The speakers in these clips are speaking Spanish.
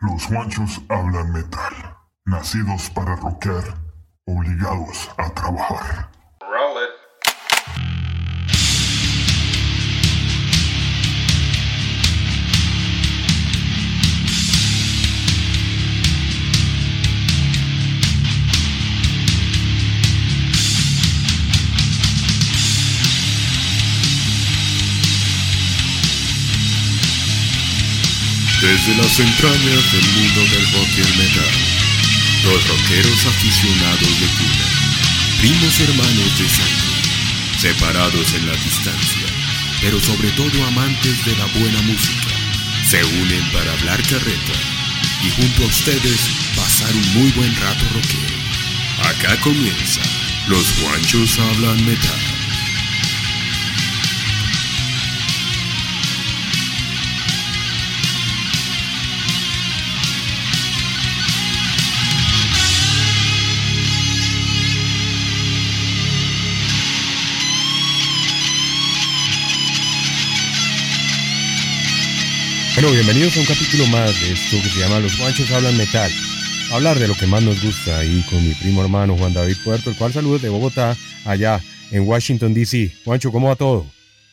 Los guanchos hablan metal. Nacidos para rockear, obligados a trabajar. Roll it. Desde las entrañas del mundo del rock y el metal, dos rockeros aficionados de cuna, primos hermanos de sangre, separados en la distancia, pero sobre todo amantes de la buena música, se unen para hablar carreta y junto a ustedes pasar un muy buen rato rockero. Acá comienza, los guanchos hablan metal. Bueno, bienvenidos a un capítulo más de esto que se llama Los Guanchos Hablan Metal. Hablar de lo que más nos gusta ahí con mi primo hermano Juan David Puerto, el cual saludos de Bogotá, allá en Washington, D.C. Juancho, ¿cómo va todo?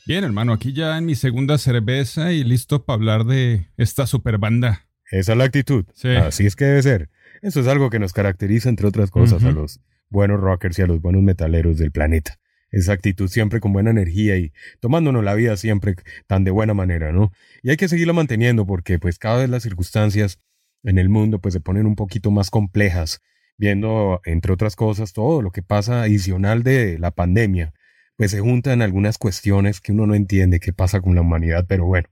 Bien, hermano, aquí ya en mi segunda cerveza y listo para hablar de esta super banda. Esa es la actitud. Sí. Así es que debe ser. Eso es algo que nos caracteriza, entre otras cosas, a los buenos rockers y a los buenos metaleros del planeta. Esa actitud siempre con buena energía y tomándonos la vida siempre tan de buena manera, ¿no? Y hay que seguirla manteniendo porque pues cada vez las circunstancias en el mundo pues se ponen un poquito más complejas, viendo entre otras cosas todo lo que pasa adicional de la pandemia, pues se juntan algunas cuestiones que uno no entiende qué pasa con la humanidad, pero bueno.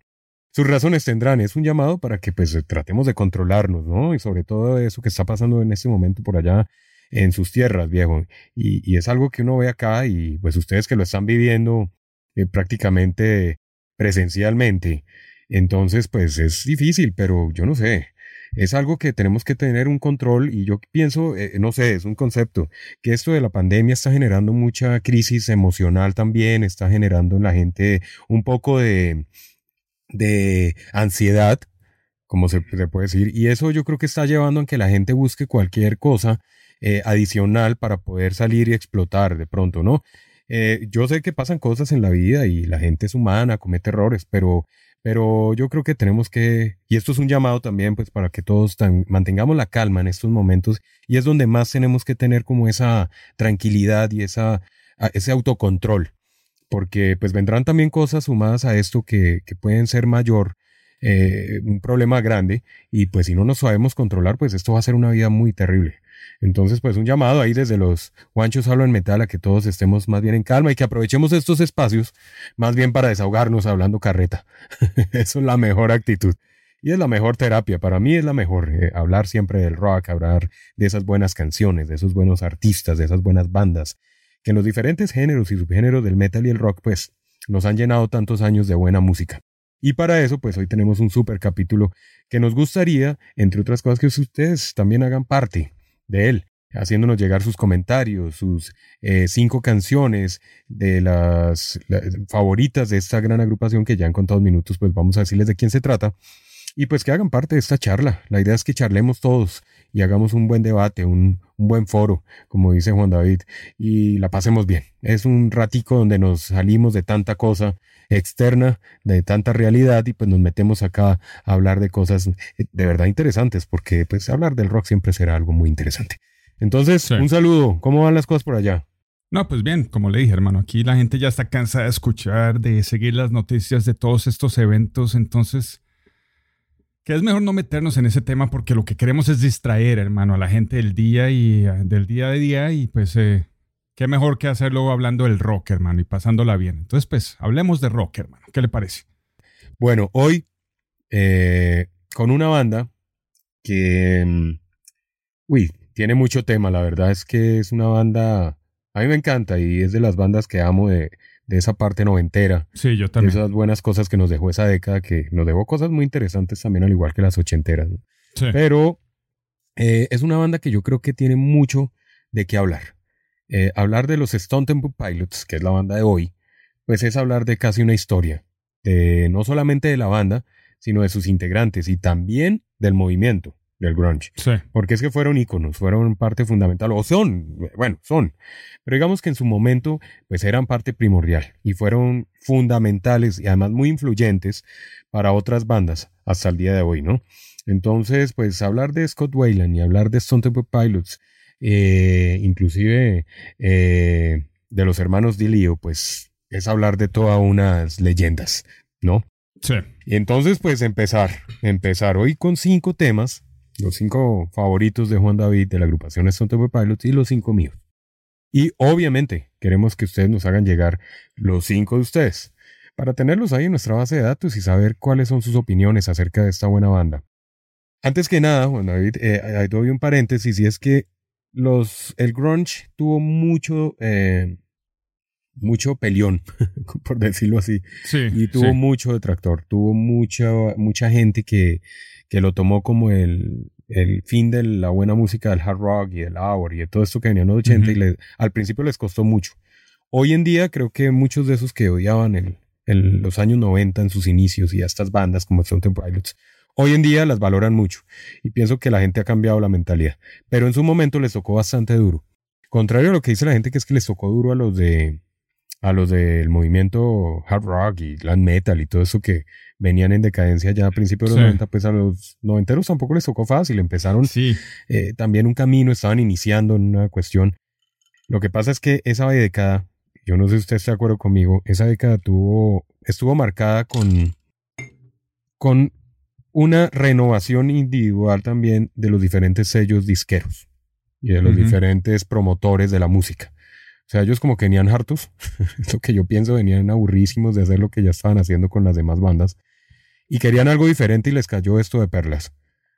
Sus razones tendrán, es un llamado para que pues tratemos de controlarnos, ¿no? Y sobre todo eso que está pasando en este momento por allá en sus tierras, viejo. Y, es algo que uno ve acá y pues ustedes que lo están viviendo eh, prácticamente presencialmente, entonces pues es difícil, pero yo no sé. Es algo que tenemos que tener un control y yo pienso, eh, no sé, es un concepto, que esto de la pandemia está generando mucha crisis emocional también, está generando en la gente un poco de, de ansiedad, como se puede decir, y eso yo creo que está llevando a que la gente busque cualquier cosa eh, adicional para poder salir y explotar de pronto, ¿no? Eh, yo sé que pasan cosas en la vida y la gente es humana, comete errores, pero, pero yo creo que tenemos que, y esto es un llamado también, pues para que todos mantengamos la calma en estos momentos, y es donde más tenemos que tener como esa tranquilidad y esa, ese autocontrol, porque pues vendrán también cosas sumadas a esto que, que pueden ser mayor, eh, un problema grande, y pues si no nos sabemos controlar, pues esto va a ser una vida muy terrible. Entonces, pues un llamado ahí desde los guanchos hablo en metal a que todos estemos más bien en calma y que aprovechemos estos espacios más bien para desahogarnos hablando carreta. Eso es la mejor actitud. Y es la mejor terapia, para mí es la mejor, eh, hablar siempre del rock, hablar de esas buenas canciones, de esos buenos artistas, de esas buenas bandas, que en los diferentes géneros y subgéneros del metal y el rock, pues nos han llenado tantos años de buena música. Y para eso, pues hoy tenemos un super capítulo que nos gustaría, entre otras cosas, que ustedes también hagan parte de él, haciéndonos llegar sus comentarios, sus eh, cinco canciones de las la- favoritas de esta gran agrupación que ya en contados minutos pues vamos a decirles de quién se trata y pues que hagan parte de esta charla. La idea es que charlemos todos y hagamos un buen debate, un, un buen foro, como dice Juan David, y la pasemos bien. Es un ratico donde nos salimos de tanta cosa externa, de tanta realidad y pues nos metemos acá a hablar de cosas eh, de verdad interesantes, porque pues hablar del rock siempre será algo muy interesante. Entonces, Sí. un saludo. ¿Cómo van las cosas por allá? No, pues bien, como le dije, hermano, aquí la gente ya está cansada de escuchar, de seguir las noticias de todos estos eventos, entonces, que es mejor no meternos en ese tema porque lo que queremos es distraer, hermano, a la gente del día y eh, del día de día y pues, eh, qué mejor que hacerlo hablando del rock, hermano, y pasándola bien. Entonces, pues, hablemos de rock, hermano, ¿qué le parece? Bueno, hoy eh, con una banda que, mm, uy, tiene mucho tema, la verdad es que es una banda, a mí me encanta y es de las bandas que amo de, de esa parte noventera. Sí, yo De también. esas buenas cosas que nos dejó esa década, que nos dejó cosas muy interesantes también, al igual que las ochenteras. ¿no? Sí. Pero eh, es una banda que yo creo que tiene mucho de qué hablar. Eh, hablar de los Stone Temple Pilots, que es la banda de hoy, pues es hablar de casi una historia, de, no solamente de la banda, sino de sus integrantes y también del movimiento del grunge. Sí. Porque es que fueron íconos, fueron parte fundamental, o son, bueno, son, pero digamos que en su momento, pues eran parte primordial y fueron fundamentales y además muy influyentes para otras bandas hasta el día de hoy, ¿no? Entonces, pues hablar de Scott Weiland y hablar de Stone Temple Pilots, eh, inclusive eh, de los hermanos Dilio, pues es hablar de todas unas leyendas, ¿no? Sí. Y entonces, pues empezar, empezar hoy con cinco temas, los cinco favoritos de Juan David de la agrupación Stone Pilots y los cinco míos. Y obviamente queremos que ustedes nos hagan llegar los cinco de ustedes para tenerlos ahí en nuestra base de datos y saber cuáles son sus opiniones acerca de esta buena banda. Antes que nada, Juan David, eh, doy un paréntesis y es que los, el grunge tuvo mucho, eh, mucho pelión, por decirlo así. Sí. Y tuvo sí. mucho detractor, tuvo mucha, mucha gente que, que lo tomó como el, el fin de la buena música del hard rock y del hour y de todo esto que venía en los 80 y le- al principio les costó mucho. Hoy en día creo que muchos de esos que odiaban el, el- los años 90 en sus inicios y a estas bandas como Stone Temple Pilots, hoy en día las valoran mucho y pienso que la gente ha cambiado la mentalidad, pero en su momento les tocó bastante duro. Contrario a lo que dice la gente que es que les tocó duro a los de a los del movimiento hard rock y glam metal y todo eso que venían en decadencia ya a principios de los Sí. 90, pues a los noventeros tampoco les tocó fácil, empezaron Sí. eh, también un camino, estaban iniciando en una cuestión. Lo que pasa es que esa década, yo no sé si usted está de acuerdo conmigo, esa década tuvo, estuvo marcada con, con una renovación individual también de los diferentes sellos disqueros y de los diferentes promotores de la música. O sea, ellos como que venían hartos, lo que yo pienso, venían aburrísimos de hacer lo que ya estaban haciendo con las demás bandas y querían algo diferente y les cayó esto de perlas.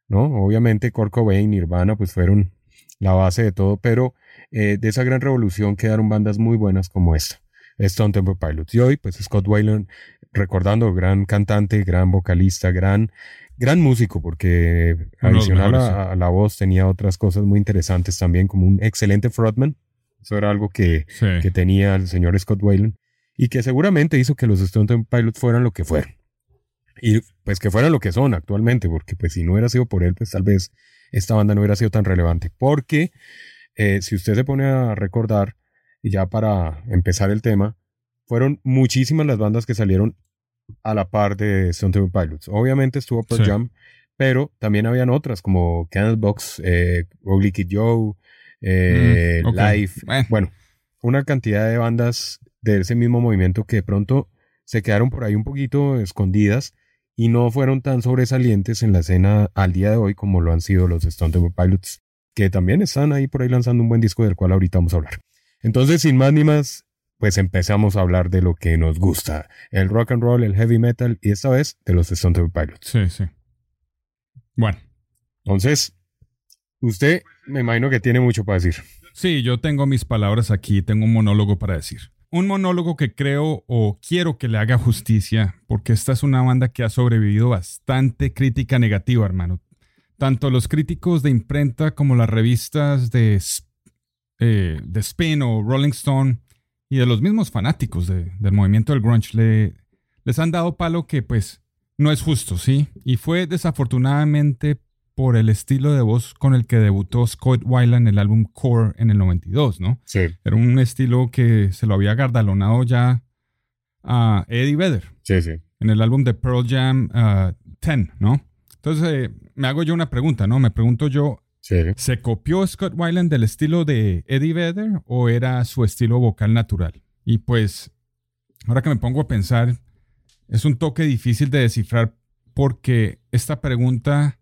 ¿no? Obviamente Kurt Cobain, Nirvana, pues fueron la base de todo, pero eh, de esa gran revolución quedaron bandas muy buenas como esta, Stone Temple Pilots. Y hoy, pues Scott Weiland, recordando, gran cantante, gran vocalista, gran, gran músico, porque Uno adicional mejores, a, a la voz tenía otras cosas muy interesantes también, como un excelente frontman. Eso era algo que, Sí. que tenía el señor Scott Weiland y que seguramente hizo que los Stone Temple Pilots fueran lo que fueron. Y pues que fueran lo que son actualmente, porque pues si no hubiera sido por él, pues tal vez esta banda no hubiera sido tan relevante. Porque eh, si usted se pone a recordar, y ya para empezar el tema, fueron muchísimas las bandas que salieron a la par de Stone Temple Pilots. Obviamente estuvo Pearl Sí. Jam, pero también habían otras como Candlebox, eh, Ugly Kid Joe, eh, Mm. Life, Bueno. bueno, una cantidad de bandas de ese mismo movimiento que de pronto se quedaron por ahí un poquito escondidas y no fueron tan sobresalientes en la escena al día de hoy como lo han sido los Stone Temple Pilots, que también están ahí por ahí lanzando un buen disco del cual ahorita vamos a hablar. Entonces, sin más ni más, pues empezamos a hablar de lo que nos gusta, el rock and roll, el heavy metal y esta vez de los Stone Temple Pilots. Sí, sí. Bueno. Entonces, usted me imagino que tiene mucho para decir. Sí, yo tengo mis palabras aquí, tengo un monólogo para decir. Un monólogo que creo o quiero que le haga justicia, porque esta es una banda que ha sobrevivido bastante crítica negativa, hermano. Tanto los críticos de imprenta como las revistas de, eh, de Spin o Rolling Stone y de los mismos fanáticos de- del movimiento del grunge le, les han dado palo que pues no es justo, ¿sí? Y fue desafortunadamente por el estilo de voz con el que debutó Scott Weiland en el álbum Core en el 92, ¿no? Sí. Era un estilo que se lo había gardalonado ya a Eddie Vedder Sí, sí. en el álbum de Pearl Jam ah, 10, ¿no? Entonces eh, me hago yo una pregunta, ¿no? Me pregunto yo, Sí. ¿se copió Scott Weiland del estilo de Eddie Vedder o era su estilo vocal natural? Y pues, ahora que me pongo a pensar, es un toque difícil de descifrar porque esta pregunta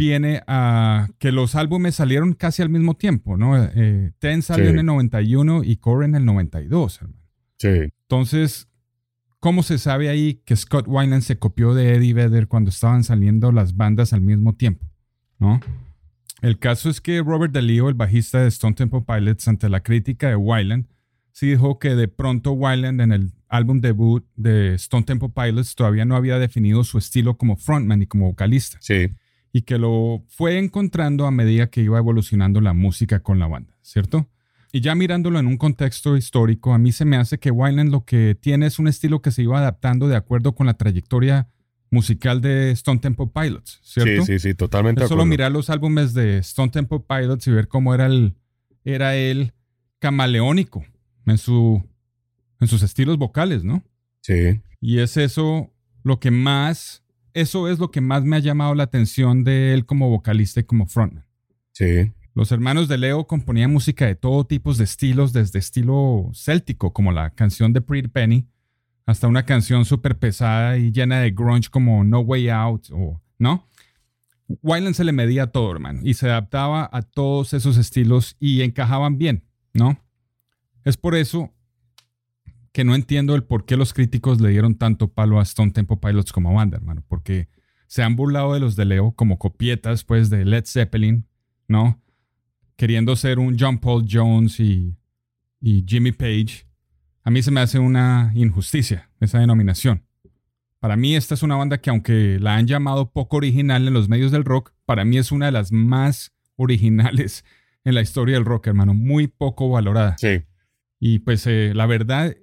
viene a que los álbumes salieron casi al mismo tiempo, ¿no? Eh, Ten salió Sí. en el 91 y Core en el 92, hermano. Sí. Entonces, ¿Cómo se sabe ahí que Scott Weiland se copió de Eddie Vedder cuando estaban saliendo las bandas al mismo tiempo? ¿No? El caso es que Robert DeLeo, el bajista de Stone Temple Pilots, ante la crítica de Weiland, sí dijo que de pronto Weiland en el álbum debut de Stone Temple Pilots todavía no había definido su estilo como frontman y como vocalista. Sí. Y que lo fue encontrando a medida que iba evolucionando la música con la banda, ¿cierto? Y ya mirándolo en un contexto histórico, a mí se me hace que Weiland lo que tiene es un estilo que se iba adaptando de acuerdo con la trayectoria musical de Stone Temple Pilots, ¿cierto? Sí, sí, sí, totalmente. Es solo mirar los álbumes de Stone Temple Pilots y ver cómo era el era él camaleónico en su en sus estilos vocales, ¿no? Sí. Y es eso lo que más eso es lo que más me ha llamado la atención de él como vocalista y como frontman. Sí. Los hermanos de Leo componían música de todo tipo de estilos, desde estilo céltico, como la canción de Pretty Penny, hasta una canción súper pesada y llena de grunge como No Way Out, o, ¿no? Wyland se le medía todo, hermano, y se adaptaba a todos esos estilos y encajaban bien, ¿no? Es por eso que no entiendo el por qué los críticos le dieron tanto palo a Stone Temple Pilots como banda, hermano, porque se han burlado de los de Leo como copietas, pues, de Led Zeppelin, ¿no? Queriendo ser un John Paul Jones y, y Jimmy Page. A mí se me hace una injusticia esa denominación. Para mí esta es una banda que aunque la han llamado poco original en los medios del rock, para mí es una de las más originales en la historia del rock, hermano. Muy poco valorada. Sí. Y pues eh, la verdad,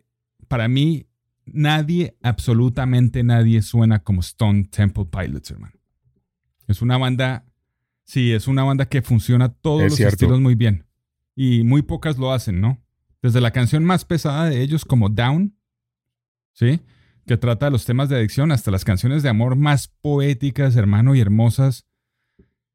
para mí, nadie, absolutamente nadie suena como Stone Temple Pilots, hermano. Es una banda, sí, es una banda que funciona todos Es los cierto. estilos muy bien. Y muy pocas lo hacen, ¿no? Desde la canción más pesada de ellos, como Down, ¿sí? Que trata de los temas de adicción, hasta las canciones de amor más poéticas, hermano, y hermosas.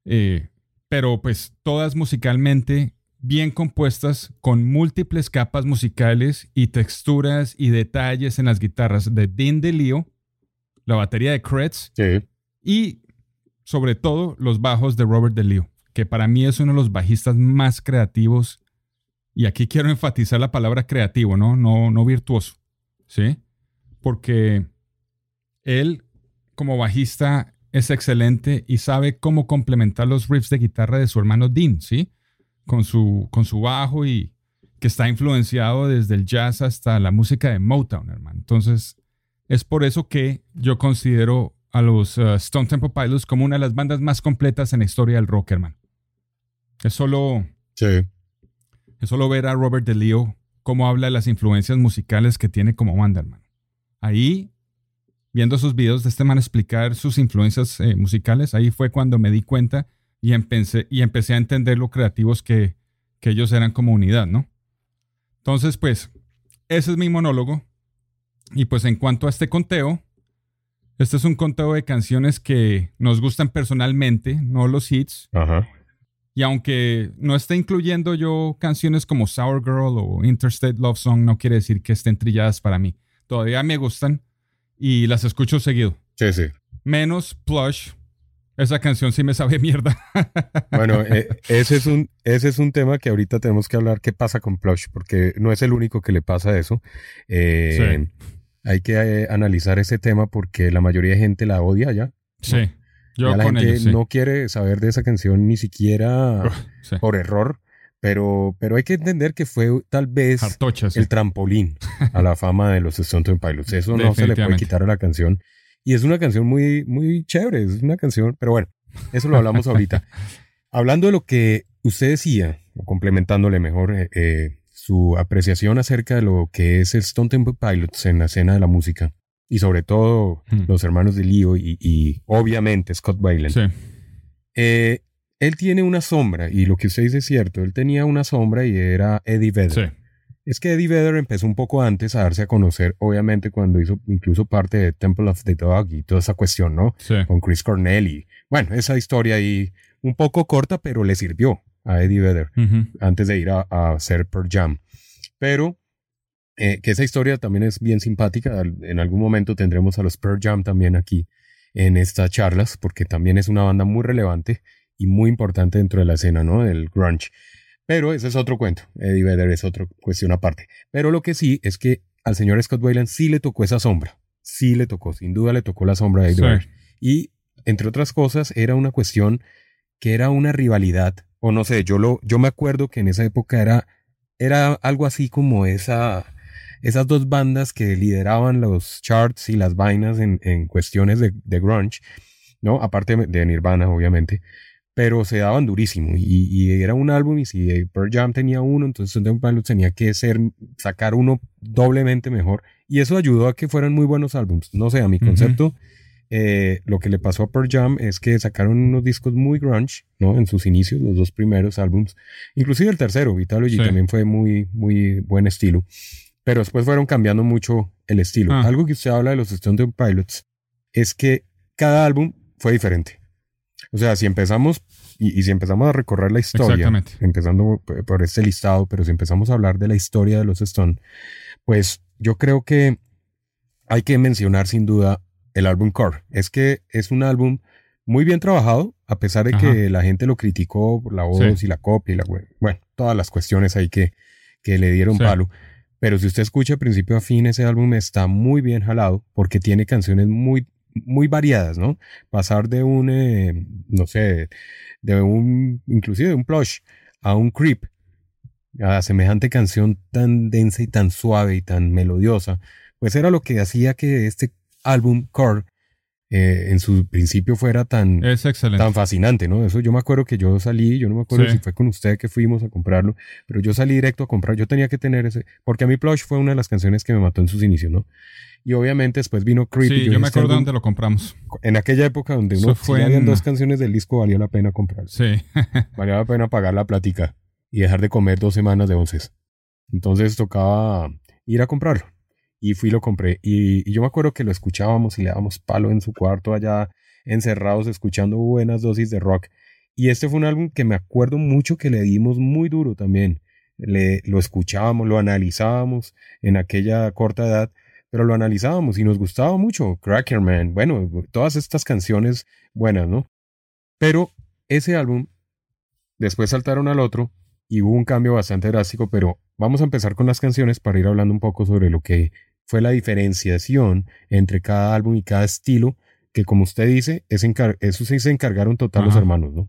Eh, pero pues todas musicalmente bien compuestas, con múltiples capas musicales y texturas y detalles en las guitarras de Dean DeLeo, la batería de Kretz Sí. y sobre todo los bajos de Robert DeLeo, que para mí es uno de los bajistas más creativos. Y aquí quiero enfatizar la palabra creativo, ¿no? No, no virtuoso, ¿sí? Porque él como bajista es excelente y sabe cómo complementar los riffs de guitarra de su hermano Dean, ¿sí? Con su, con su bajo y que está influenciado desde el jazz hasta la música de Motown, hermano. Entonces, es por eso que yo considero a los uh, Stone Temple Pilots como una de las bandas más completas en la historia del rock, hermano. Es solo, Sí. es solo ver a Robert DeLeo cómo habla de las influencias musicales que tiene como banda, hermano. Ahí, viendo sus videos de este man explicar sus influencias eh, musicales, ahí fue cuando me di cuenta y empecé, y empecé a entender lo creativos que, que ellos eran como unidad, ¿no? Entonces, pues, ese es mi monólogo. Y pues en cuanto a este conteo, este es un conteo de canciones que nos gustan personalmente, no los hits. Ajá. Y aunque no esté incluyendo yo canciones como Sour Girl o Interstate Love Song, no quiere decir que estén trilladas para mí. Todavía me gustan y las escucho seguido. Sí, sí. Menos Plush. Esa canción sí me sabe mierda. Bueno, eh, ese, es un, ese es un tema que ahorita tenemos que hablar qué pasa con Plush, porque no es el único que le pasa eso. Eh, Hay que eh, analizar ese tema porque la mayoría de gente la odia ya. sí, yo ya la con gente ellos. Sí. no quiere saber de esa canción ni siquiera Sí. por error, pero, pero hay que entender que fue tal vez sí. el trampolín a la fama de los Stone Pilots. Eso no se le puede quitar a la canción. Y es una canción muy, muy chévere, es una canción, pero bueno, eso lo hablamos ahorita. Hablando de lo que usted decía, o complementándole mejor eh, eh, su apreciación acerca de lo que es el Stone Temple Pilots en la escena de la música, y sobre todo Hmm. los hermanos de Leo y, y obviamente Scott Weiland. Sí, Eh, él tiene una sombra, y lo que usted dice es cierto, él tenía una sombra y era Eddie Vedder. sí. Es que Eddie Vedder empezó un poco antes a darse a conocer, obviamente cuando hizo incluso parte de Temple of the Dog y toda esa cuestión, ¿no? sí. Con Chris Cornell y, bueno, esa historia ahí un poco corta, pero le sirvió a Eddie Vedder antes de ir a, a hacer Pearl Jam. Pero eh, que esa historia también es bien simpática. En algún momento tendremos a los Pearl Jam también aquí en estas charlas, porque también es una banda muy relevante y muy importante dentro de la escena, ¿no? Del grunge. Pero ese es otro cuento. Eddie Vedder es otra cuestión aparte. Pero lo que sí es que al señor Scott Weiland sí le tocó esa sombra. Sí le tocó, sin duda le tocó la sombra de Eddie Sí. Y, entre otras cosas, era una cuestión que era una rivalidad, o no sé, yo, lo, yo me acuerdo que en esa época era, era algo así como esa, esas dos bandas que lideraban los charts y las vainas en, en cuestiones de, de grunge, ¿no? Aparte de Nirvana, obviamente pero se daban durísimo y, y era un álbum y si Pearl Jam tenía uno, entonces Stone Temple Pilots tenía que ser, sacar uno doblemente mejor y eso ayudó a que fueran muy buenos álbums. No sé, a mi concepto, eh, lo que le pasó a Pearl Jam es que sacaron unos discos muy grunge, ¿no? En sus inicios, los dos primeros álbums, inclusive el tercero, Vitalogy, Sí. también fue muy, muy buen estilo, pero después fueron cambiando mucho el estilo. Ah. Algo que usted habla de los Stone Temple Pilots es que cada álbum fue diferente. O sea, si empezamos y, y si empezamos a recorrer la historia, empezando por, este listado, pero si empezamos a hablar de la historia de los Stone, pues yo creo que hay que mencionar sin duda el álbum Core. Es que es un álbum muy bien trabajado, a pesar de Ajá. que la gente lo criticó por la voz Sí. y la copia y la we- bueno, todas las cuestiones ahí que, que le dieron Sí. palo. Pero si usted escucha principio a fin, ese álbum está muy bien jalado porque tiene canciones muy, muy variadas, ¿no? Pasar de un, eh, no sé, de un, inclusive de un plush a un creep, a semejante canción tan densa y tan suave y tan melodiosa, pues era lo que hacía que este álbum Core eh, en su principio fuera tan, Es tan fascinante, ¿no? Eso yo me acuerdo que yo salí, yo no me acuerdo Sí. si fue con usted que fuimos a comprarlo, pero yo salí directo a comprar, yo tenía que tener ese, porque a mí Plush fue una de las canciones que me mató en sus inicios, ¿no? Y obviamente después vino Creepy. sí, yo me acuerdo dónde lo compramos. En aquella época donde uno, fue si habían en- dos canciones del disco, valía la pena comprarlo. Sí. Valía la pena pagar la plática y dejar de comer dos semanas de onces. Entonces tocaba ir a comprarlo. Y fui y lo compré. Y, y yo me acuerdo que lo escuchábamos y le dábamos palo en su cuarto allá encerrados escuchando buenas dosis de rock. Y este fue un álbum que me acuerdo mucho que le dimos muy duro también. Le, lo escuchábamos, lo analizábamos en aquella corta edad, pero lo analizábamos y nos gustaba mucho. Crackerman, bueno, todas estas canciones buenas, ¿no? Pero ese álbum, después saltaron al otro y hubo un cambio bastante drástico, pero vamos a empezar con las canciones para ir hablando un poco sobre lo que fue la diferenciación entre cada álbum y cada estilo, que como usted dice, es eso sí se encargaron total los hermanos, ¿no?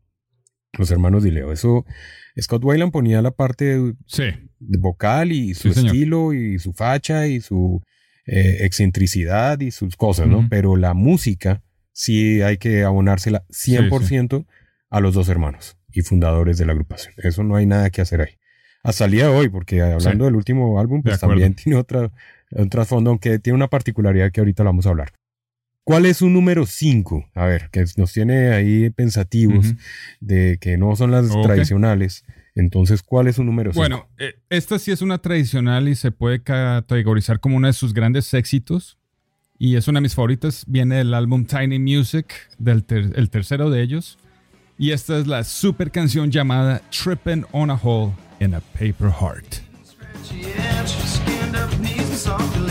Los hermanos de Leo. Eso, Scott Weiland ponía la parte Sí. vocal y su Sí, señor. estilo y su facha y su eh, excentricidad y sus cosas, ¿no? Pero la música sí hay que abonársela 100% a los dos hermanos y fundadores de la agrupación. Eso no hay nada que hacer ahí. Hasta el día de hoy, porque hablando Sí. del último álbum, pues también tiene otra, un trasfondo, aunque tiene una particularidad que ahorita la vamos a hablar. ¿Cuál es su número 5? A ver, que nos tiene ahí pensativos Ujú. de que no son las tradicionales. Entonces, ¿cuál es su número 5? Bueno, eh, esta sí es una tradicional y se puede categorizar como uno de sus grandes éxitos. Y es una de mis favoritas. Viene del álbum Tiny Music, del ter- el tercero de ellos. Y esta es la super canción llamada Trippin' on a Hole in a Paper Heart. song.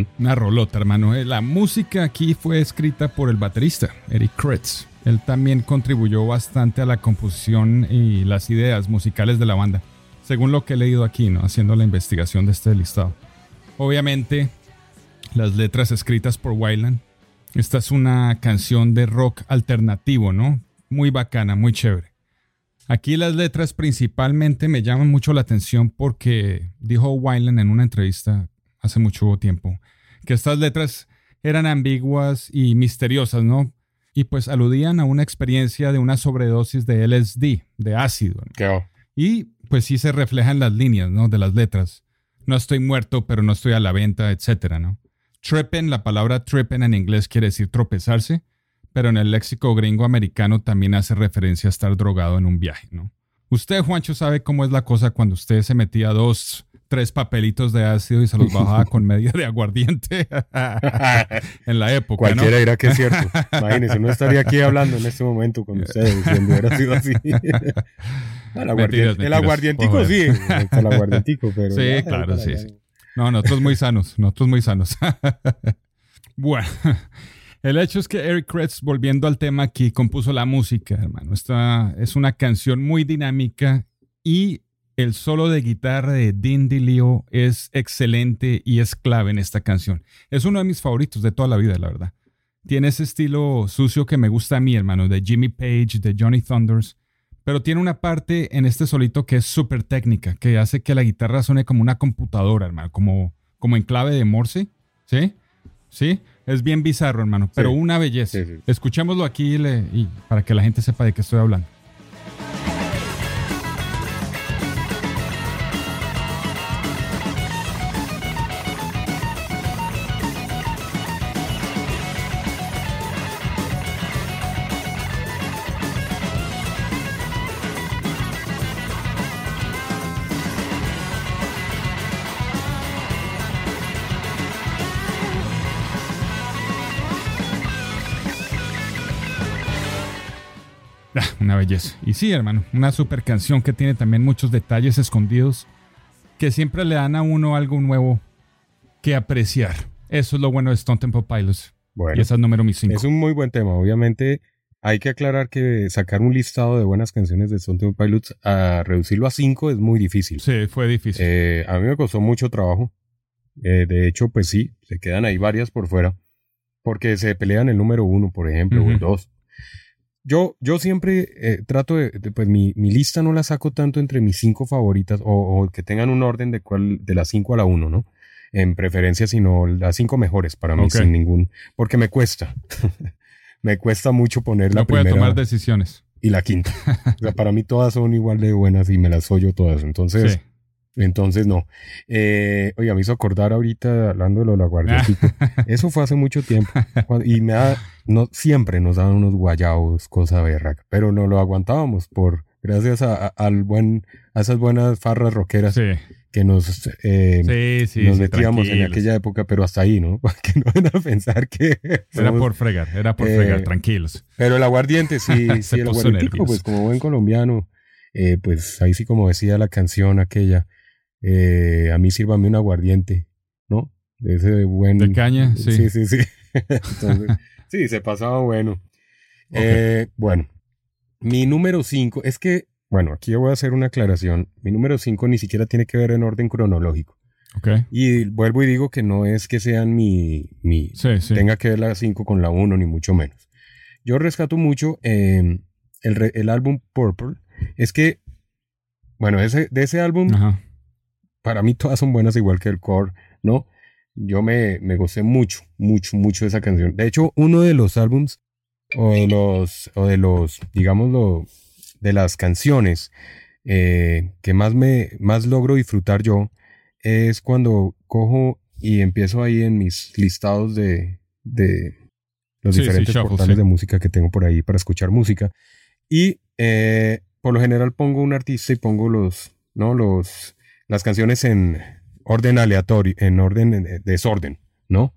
Ujú. Una rolota, hermano. Eh, La música aquí fue escrita por el baterista, Eric Kretz. Él también contribuyó bastante a la composición y las ideas musicales de la banda, según lo que he leído aquí, ¿no? Haciendo la investigación de este listado. Obviamente, las letras escritas por Wyland. Esta es una canción de rock alternativo, ¿no? Muy bacana, muy chévere. Aquí las letras principalmente me llaman mucho la atención porque dijo Wyland en una entrevista hace mucho tiempo, que estas letras eran ambiguas y misteriosas, ¿no? Y pues aludían a una experiencia de una sobredosis de LSD, de ácido. ¿no? Y pues sí se reflejan las líneas, ¿no? De las letras. No estoy muerto, pero no estoy a la venta, etcétera, ¿no? Trippin, la palabra trippin en inglés quiere decir tropezarse, pero en el léxico gringo americano también hace referencia a estar drogado en un viaje, ¿no? Usted, Juancho, sabe cómo es la cosa cuando usted se metía dos, tres papelitos de ácido y se los bajaba con media de aguardiente en la época. Cualquiera dirá que es cierto. Imagínense, no estaría aquí hablando en este momento con ustedes si hubiera sido así. el, aguardiente, el aguardientico sí, el aguardientico, pero. Sí, claro, sí, No, nosotros muy sanos, nosotros muy sanos. bueno. El hecho es que Eric Kretz, volviendo al tema aquí, compuso la música, hermano. Esta es una canción muy dinámica y el solo de guitarra de Dean DiLeo es excelente y es clave en esta canción. Es uno de mis favoritos de toda la vida, la verdad. Tiene ese estilo sucio que me gusta a mí, hermano, de Jimmy Page, de Johnny Thunders. Pero tiene una parte en este solito que es súper técnica, que hace que la guitarra suene como una computadora, hermano, como, como en clave de Morse. ¿Sí? ¿Sí? Es bien bizarro, hermano, pero una belleza. Escuchémoslo aquí y para que la gente sepa de qué estoy hablando. Y sí, hermano, una super canción que tiene también muchos detalles escondidos que siempre le dan a uno algo nuevo que apreciar. Eso es lo bueno de Stone Temple Pilots. Bueno, y esa es número mi 5. Es un muy buen tema. Obviamente, hay que aclarar que sacar un listado de buenas canciones de Stone Temple Pilots a reducirlo a 5 es muy difícil. Sí, fue difícil. Eh, a mí me costó mucho trabajo. Eh, de hecho, pues sí, se quedan ahí varias por fuera. Porque se pelean el número uno, por ejemplo, o el dos. Yo, yo siempre eh, trato de, pues mi, mi, lista no la saco tanto entre mis cinco favoritas o, que tengan un orden de cuál, de las cinco a la uno, ¿no? En preferencia, sino las cinco mejores para mí, sin ningún, porque me cuesta. me cuesta mucho poner la no primera. tomar decisiones. Y la quinta. o sea, para mí todas son igual de buenas y me las soy yo todas. Entonces, entonces, no. Eh, oiga, me hizo acordar ahorita, hablando de lo de la guardiancita. Eso fue hace mucho tiempo. Y me da, no, siempre nos daban unos guayabos, cosa berraca. Pero no lo aguantábamos por, gracias a, al buen, a esas buenas farras rockeras que nos, eh, nos metíamos en aquella época, pero hasta ahí, ¿no? Que no van a pensar que... era por fregar, era por fregar, eh, tranquilos. Pero el aguardiente, sí, sí, el aguardiente, pues como buen colombiano, eh, pues ahí sí como decía la canción aquella, eh, a mí sírvame un aguardiente, ¿no? De ese buen... De caña, sí. Sí, sí, sí. Entonces, sí, se pasaba bueno. Eh, bueno, mi número 5 es que, bueno, aquí voy a hacer una aclaración. Mi número 5 ni siquiera tiene que ver en orden cronológico. Okay. Y vuelvo y digo que no es que sean mi, mi tenga que ver la 5 con la 1, ni mucho menos. Yo rescato mucho em, el, el, álbum Purple. Es que, bueno, ese, de ese álbum Ajá para mí todas son buenas igual que el core, ¿no? Yo me, me gocé mucho, mucho, mucho de esa canción. De hecho, uno de los álbums o de los, o de los, digámoslo, de las canciones eh, que más me, más logro disfrutar yo es cuando cojo y empiezo ahí en mis listados de, de los diferentes portales de música que tengo por ahí para escuchar música. Y eh, por lo general pongo un artista y pongo los, ¿no? Los, las canciones en orden aleatorio, en orden de desorden, ¿no?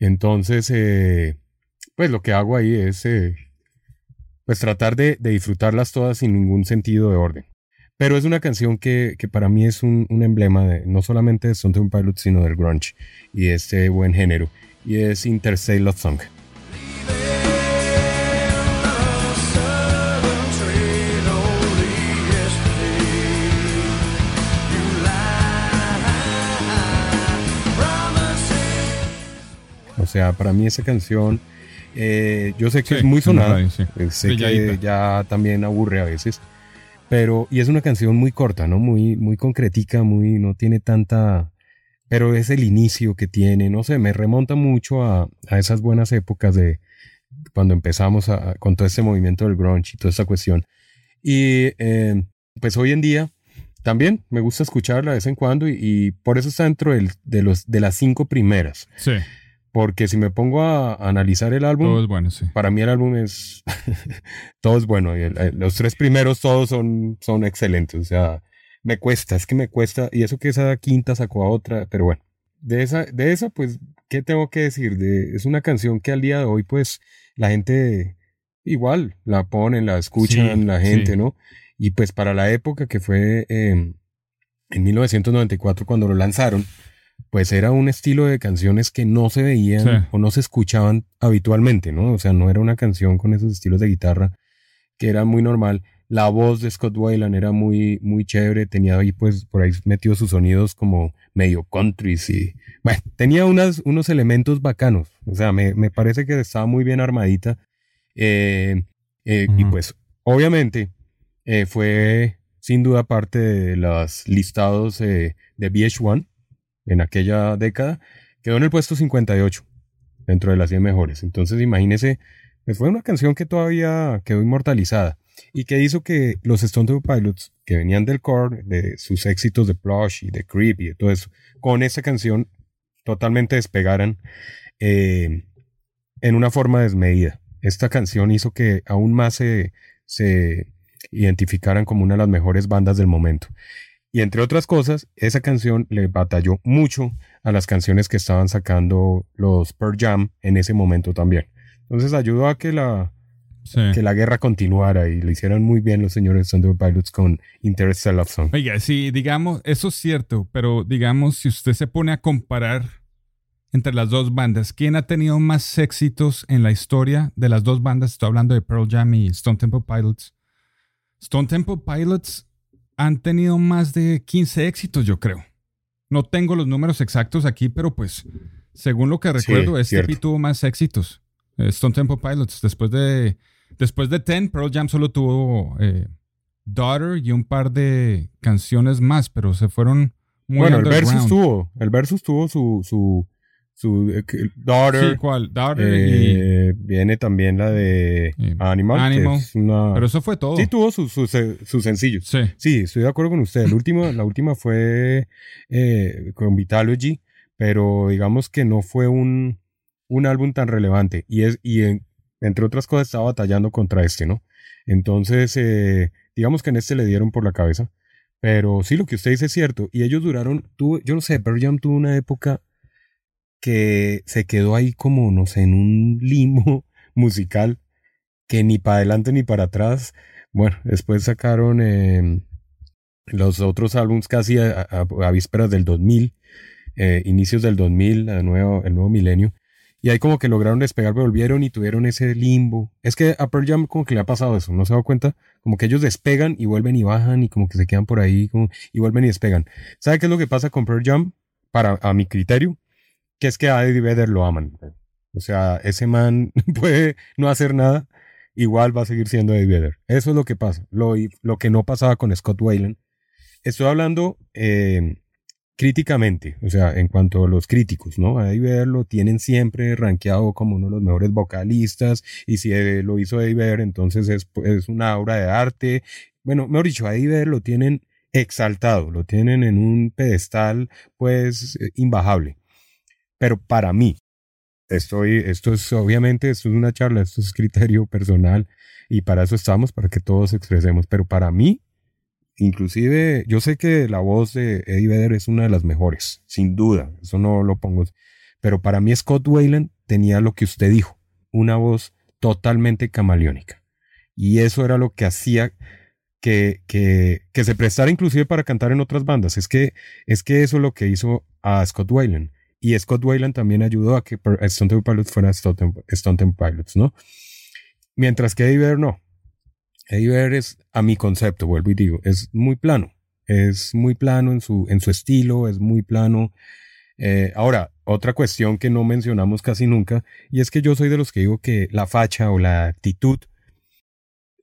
Entonces, eh, pues lo que hago ahí es eh, pues tratar de, disfrutarlas todas sin ningún sentido de orden. Pero es una canción que, para mí es un, emblema de, no solamente de Stone Pilot, sino del grunge y de este buen género. Y es Interstate Love Song. Sea, para mí esa canción, eh, yo sé que es muy sonada, eh, sé que ya también aburre a veces, pero, y es una canción muy corta, ¿no? Muy, muy concretica, muy, no tiene tanta, pero es el inicio que tiene, no sé, me remonta mucho a, esas buenas épocas de cuando empezamos con todo este movimiento del grunge y toda esta cuestión. Y eh, pues hoy en día también me gusta escucharla de vez en cuando y, por eso está dentro de, los, de las cinco primeras. Sí. Porque si me pongo a analizar el álbum, todo es bueno, sí. para mí el álbum es, todo es bueno. los tres primeros todos son, son excelentes. O sea, me cuesta, es que me cuesta, y eso que esa quinta sacó a otra, pero bueno, de esa, de esa, pues, ¿qué tengo que decir? De, es una canción que al día de hoy, pues, la gente igual la ponen, la escuchan, la gente, ¿no? Y pues para la época que fue em, en 1994 cuando lo lanzaron, pues era un estilo de canciones que no se veían o no se escuchaban habitualmente, ¿no? O sea, no era una canción con esos estilos de guitarra que era muy normal. La voz de Scott Weiland era muy, muy chévere, tenía ahí pues por ahí metido sus sonidos como medio country y bueno, tenía unas, unos elementos bacanos, o sea, me, me parece que estaba muy bien armadita eh, eh, y pues obviamente eh, fue sin duda parte de los listados de VH1 en aquella década, quedó en el puesto 58 dentro de las 100 mejores. Entonces imagínese, pues, fue una canción que todavía quedó inmortalizada y que hizo que los Stone Temple Pilots, que venían del core, de sus éxitos de Plush y de Creep y todo eso, con esa canción totalmente despegaran eh, en una forma desmedida. Esta canción hizo que aún más se, se identificaran como una de las mejores bandas del momento. Y entre otras cosas, esa canción le batalló mucho a las canciones que estaban sacando los Pearl Jam en ese momento también. Entonces ayudó a que la, que la guerra continuara y lo hicieron muy bien los señores Thunder Pilots con Interstellar Song. Oiga, sí, digamos, eso es cierto, pero digamos, si usted se pone a comparar entre las dos bandas, ¿quién ha tenido más éxitos en la historia de las dos bandas? Estoy hablando de Pearl Jam y Stone Temple Pilots. Stone Temple Pilots han tenido más de 15 éxitos, yo creo. No tengo los números exactos aquí, pero pues, según lo que recuerdo, este tuvo más éxitos. Eh, Stone Temple Pilots. Después de, después de Ten, Pearl Jam solo tuvo eh, Daughter y un par de canciones más, pero se fueron muy Bueno, el Versus tuvo, el Versus tuvo su, su, su eh, Daughter. Sí, ¿cuál? Daughter eh, Viene también la de Animal. Animal. Pero eso fue todo. Sí, tuvo sus su, sencillos. Sí. Sí, estoy de acuerdo con usted. El último, la última fue eh, con Vitalogy, pero digamos que no fue un, un álbum tan relevante. Y, es, y entre otras cosas estaba batallando contra este, ¿no? Entonces, digamos que en este le dieron por la cabeza. Pero sí, lo que usted dice es cierto. Y ellos duraron, tuvo, yo no sé, Pearl Jam tuvo una época que se quedó ahí como, no sé, en un limbo musical que ni para adelante ni para atrás. Bueno, después sacaron em, los otros álbumes casi a, vísperas del 2000, eh, inicios del 2000, el nuevo, el nuevo milenio. Y ahí como que lograron despegar, volvieron y tuvieron ese limbo. Es que a Pearl Jam como que le ha pasado eso, ¿no se ha dado cuenta? Como que ellos despegan y vuelven y bajan y como que se quedan por ahí como, y vuelven y despegan. ¿Sabe qué es lo que pasa con Pearl Jam? Para, a mi criterio, que es que a Eddie Vedder lo aman. O sea, ese man puede no hacer nada, igual va a seguir siendo Eddie Vedder. Eso es lo que pasa, lo, lo que no pasaba con Scott Wayland. Estoy hablando eh, críticamente, o sea, en cuanto a los críticos, ¿no? A Eddie Vedder lo tienen siempre rankeado como uno de los mejores vocalistas, y si lo hizo Eddie Vedder, entonces es, es una obra de arte. Bueno, mejor dicho, a Eddie Vedder lo tienen exaltado, lo tienen en un pedestal, pues, imbajable. Pero para mí, esto es obviamente, es una charla, esto es criterio personal y para eso estamos, para que todos expresemos. Pero para mí, inclusive, yo sé que la voz de Eddie Vedder es una de las mejores, sin duda, eso no lo pongo. Pero para mí Scott Wayland tenía lo que usted dijo, una voz totalmente camaleónica. Y eso era lo que hacía que, que, que, se prestara inclusive para cantar en otras bandas. Es que, es que eso es lo que hizo a Scott Wayland. Y Scott Wayland también ayudó a que Stone Temple Pilots fuera Stone, Temple Pilots, ¿no? Mientras que Eddie no. Eddie es, a mi concepto, vuelvo y digo, es muy plano. Es muy plano en su, en su estilo, es muy plano. Eh, ahora, otra cuestión que no mencionamos casi nunca, y es que yo soy de los que digo que la facha o la actitud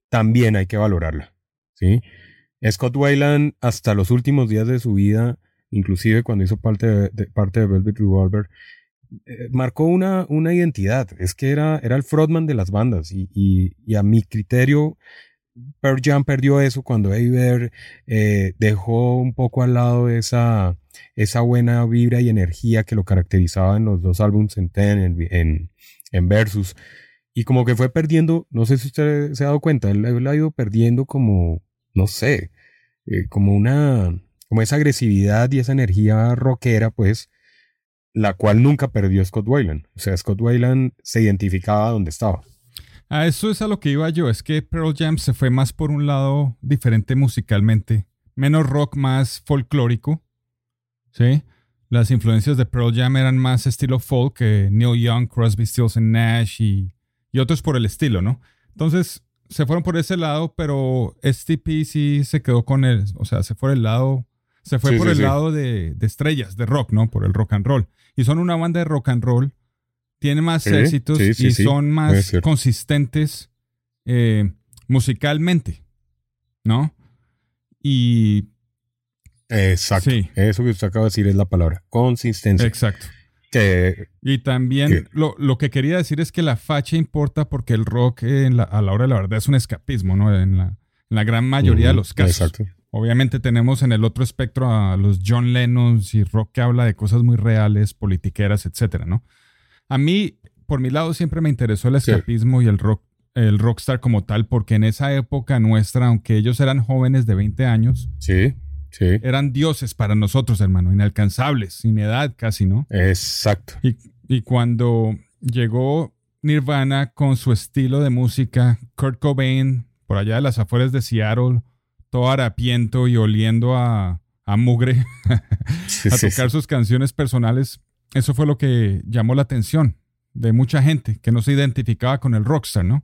también hay que valorarla. ¿sí? Scott Wayland, hasta los últimos días de su vida, inclusive cuando hizo parte de, parte de Velvet Revolver, eh, marcó una, una identidad. Es que era, era el frontman de las bandas y, y, a mi criterio, Pearl Jam perdió eso cuando Ever eh, dejó un poco al lado esa, esa buena vibra y energía que lo caracterizaba en los dos álbumes en Ten, en, en, Versus. Y como que fue perdiendo, no sé si usted se ha dado cuenta, él, él ha ido perdiendo como, no sé, eh, como una, como esa agresividad y esa energía rockera, pues, la cual nunca perdió Scott Weiland. O sea, Scott Weiland se identificaba donde estaba. A eso es a lo que iba yo, es que Pearl Jam se fue más por un lado diferente musicalmente, menos rock, más folclórico, ¿sí? Las influencias de Pearl Jam eran más estilo folk que Neil Young, Crosby, Stills Nash y, y otros por el estilo, ¿no? Entonces se fueron por ese lado, pero STP sí se quedó con él, o sea, se fue el lado, se fue Sí, por sí, el sí. lado de, de estrellas, de rock, ¿no? Por el rock and roll. Y son una banda de rock and roll, tiene más éxitos y son más consistentes eh, musicalmente, ¿no? Y Exacto. Eso que usted acaba de decir es la palabra. Consistencia. exacto. que Y también lo, lo que quería decir es que la facha importa porque el rock eh, en la- a la hora de la verdad es un escapismo, ¿no? En la, en la gran mayoría de los casos. Exacto. Obviamente tenemos en el otro espectro a los John Lennons y rock que habla de cosas muy reales, politiqueras, etcétera, ¿no? A mí, por mi lado, siempre me interesó el Sí. escapismo y el rock, el rockstar como tal, porque en esa época nuestra, aunque ellos eran jóvenes de 20 años, Sí, sí. eran dioses para nosotros, hermano, inalcanzables, sin edad casi, ¿no? Exacto. Y, y cuando llegó Nirvana con su estilo de música, Kurt Cobain, por allá de las afueras de Seattle, todo harapiento y oliendo a, a mugre, Sí, a sí, tocar sí. sus canciones personales, eso fue lo que llamó la atención de mucha gente que no se identificaba con el rockstar, ¿no?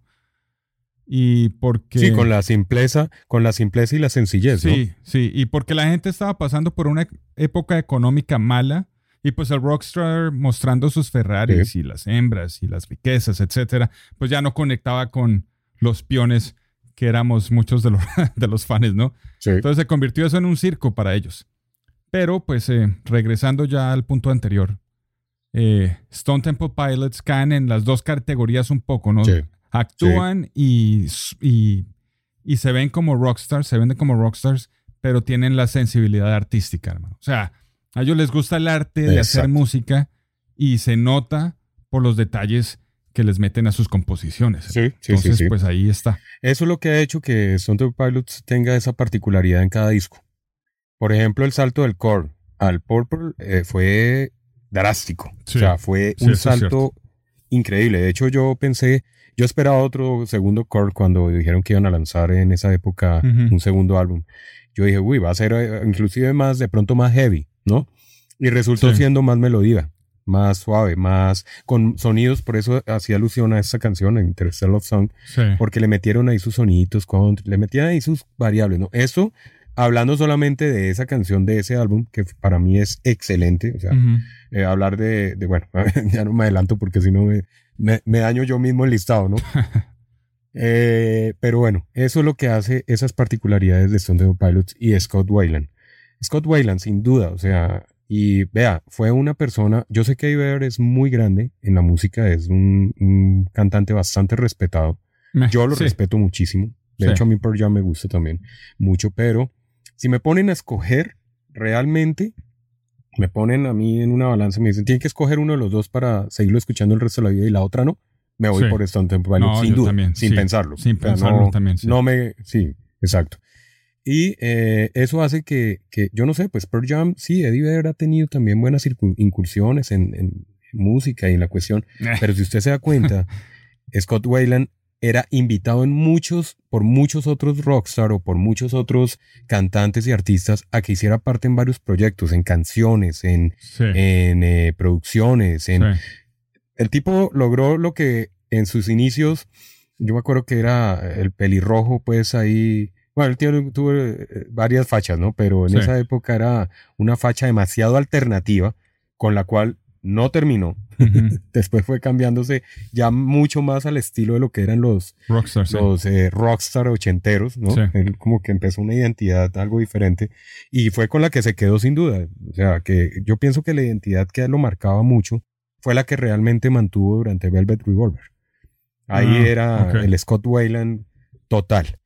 Y porque... Sí, con la simpleza, con la simpleza y la sencillez, ¿no? Sí, sí, y porque la gente estaba pasando por una época económica mala y pues el rockstar mostrando sus Ferraris y las hembras y las riquezas, etcétera, pues ya no conectaba con los peones que éramos muchos de los, de los fans, ¿no? Sí. Entonces se convirtió eso en un circo para ellos. Pero pues eh, regresando ya al punto anterior, eh, Stone Temple Pilots caen en las dos categorías un poco, ¿no? Sí. Actúan y, y, y se ven como rockstars, se venden como rockstars, pero tienen la sensibilidad artística, hermano. O sea, a ellos les gusta el arte de hacer música y se nota por los detalles que les meten a sus composiciones. Sí, sí, sí, Entonces, sí. pues ahí está. Eso es lo que ha hecho que Temple Pilots tenga esa particularidad en cada disco. Por ejemplo, el salto del core al purple eh, fue drástico. Sí. O sea, fue un salto increíble. De hecho, yo pensé, yo esperaba otro segundo core cuando dijeron que iban a lanzar en esa época un segundo álbum. Yo dije, uy, va a ser eh, inclusive más, de pronto más heavy, ¿no? Y resultó siendo más melodía, más suave, más con sonidos, por eso hacía alusión a esta canción, Interstellar Love Song, Sí. porque le metieron ahí sus soniditos, country, le metían ahí sus variables, ¿no? Eso, hablando solamente de esa canción de ese álbum, que para mí es excelente, o sea, Ujú. eh, hablar de, de, bueno, ya no me adelanto porque si no me, me, me daño yo mismo el listado, ¿no? Eh, pero bueno, eso es lo que hace esas particularidades de Stone Temple Pilots y Scott Weiland. Scott Weiland, sin duda, o sea, y vea, fue una persona, yo sé que Vedder es muy grande en la música, es un, un cantante bastante respetado. Me- Yo lo sí. respeto muchísimo. De Sí. hecho, a mí Pearl Jam me gusta también mucho, pero si me ponen a escoger realmente, me ponen a mí en una balanza y me dicen, tienen que escoger uno de los dos para seguirlo escuchando el resto de la vida y la otra no, me voy Sí. por Stone Temple Pilots, No, sin duda, también, sin pensarlo. Sin O sea, pensarlo no, también. No me, sí, exacto. Y eh, eso hace que, que, yo no sé, pues Pearl Jam, sí, Eddie Vedder ha tenido también buenas incursiones en, en música y en la cuestión, Eh, pero si usted se da cuenta, Scott Weiland era invitado en muchos, por muchos otros rockstar o por muchos otros cantantes y artistas a que hiciera parte en varios proyectos, en canciones, en, sí. en eh, producciones. En, sí. El tipo logró lo que en sus inicios, yo me acuerdo que era el pelirrojo, pues ahí. Bueno, el tío tuvo eh, varias fachas, ¿no? Pero en Sí. esa época era una facha demasiado alternativa, con la cual no terminó. Después fue cambiándose ya mucho más al estilo de lo que eran los, Rockstar, sí. los eh, rockstar ochenteros, ¿no? Sí. Él como que empezó una identidad algo diferente y fue con la que se quedó sin duda. O sea, que yo pienso que la identidad que lo marcaba mucho fue la que realmente mantuvo durante Velvet Revolver. Ahí Ah, era el Scott Weiland total.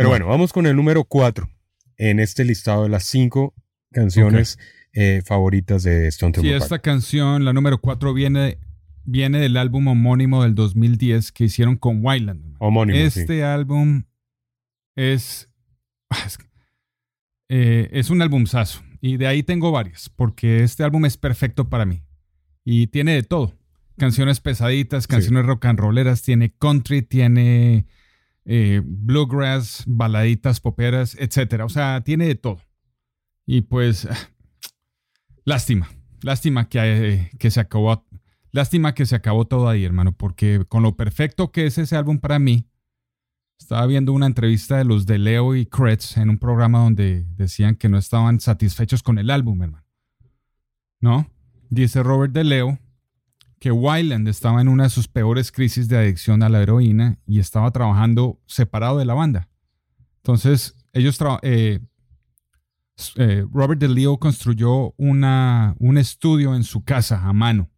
Pero Bueno. vamos con el número cuatro en este listado de las cinco canciones eh, favoritas de Stone Sí, Temple esta Pilots. canción, la número 4, viene, viene del álbum homónimo del 2010 que hicieron con Wyland. Homónimo, sí. Este álbum es, ah, es- eh, es un albumzazo. Y de ahí tengo varias, porque este álbum es perfecto para mí. Y tiene de todo. Canciones pesaditas, canciones rock and rolleras, tiene country, tiene eh, bluegrass, baladitas, poperas, etc. O sea, tiene de todo. Y pues, lástima, lástima que, eh, que se acabó, lástima que se acabó todo ahí, hermano, porque con lo perfecto que es ese álbum para mí, estaba viendo una entrevista de los de Leo y Kretz en un programa donde decían que no estaban satisfechos con el álbum, hermano. ¿No? Dice Robert de Leo que Wyland estaba en una de sus peores crisis de adicción a la heroína y estaba trabajando separado de la banda. Entonces, ellos eh, eh, Robert de Leo construyó una, un estudio en su casa a mano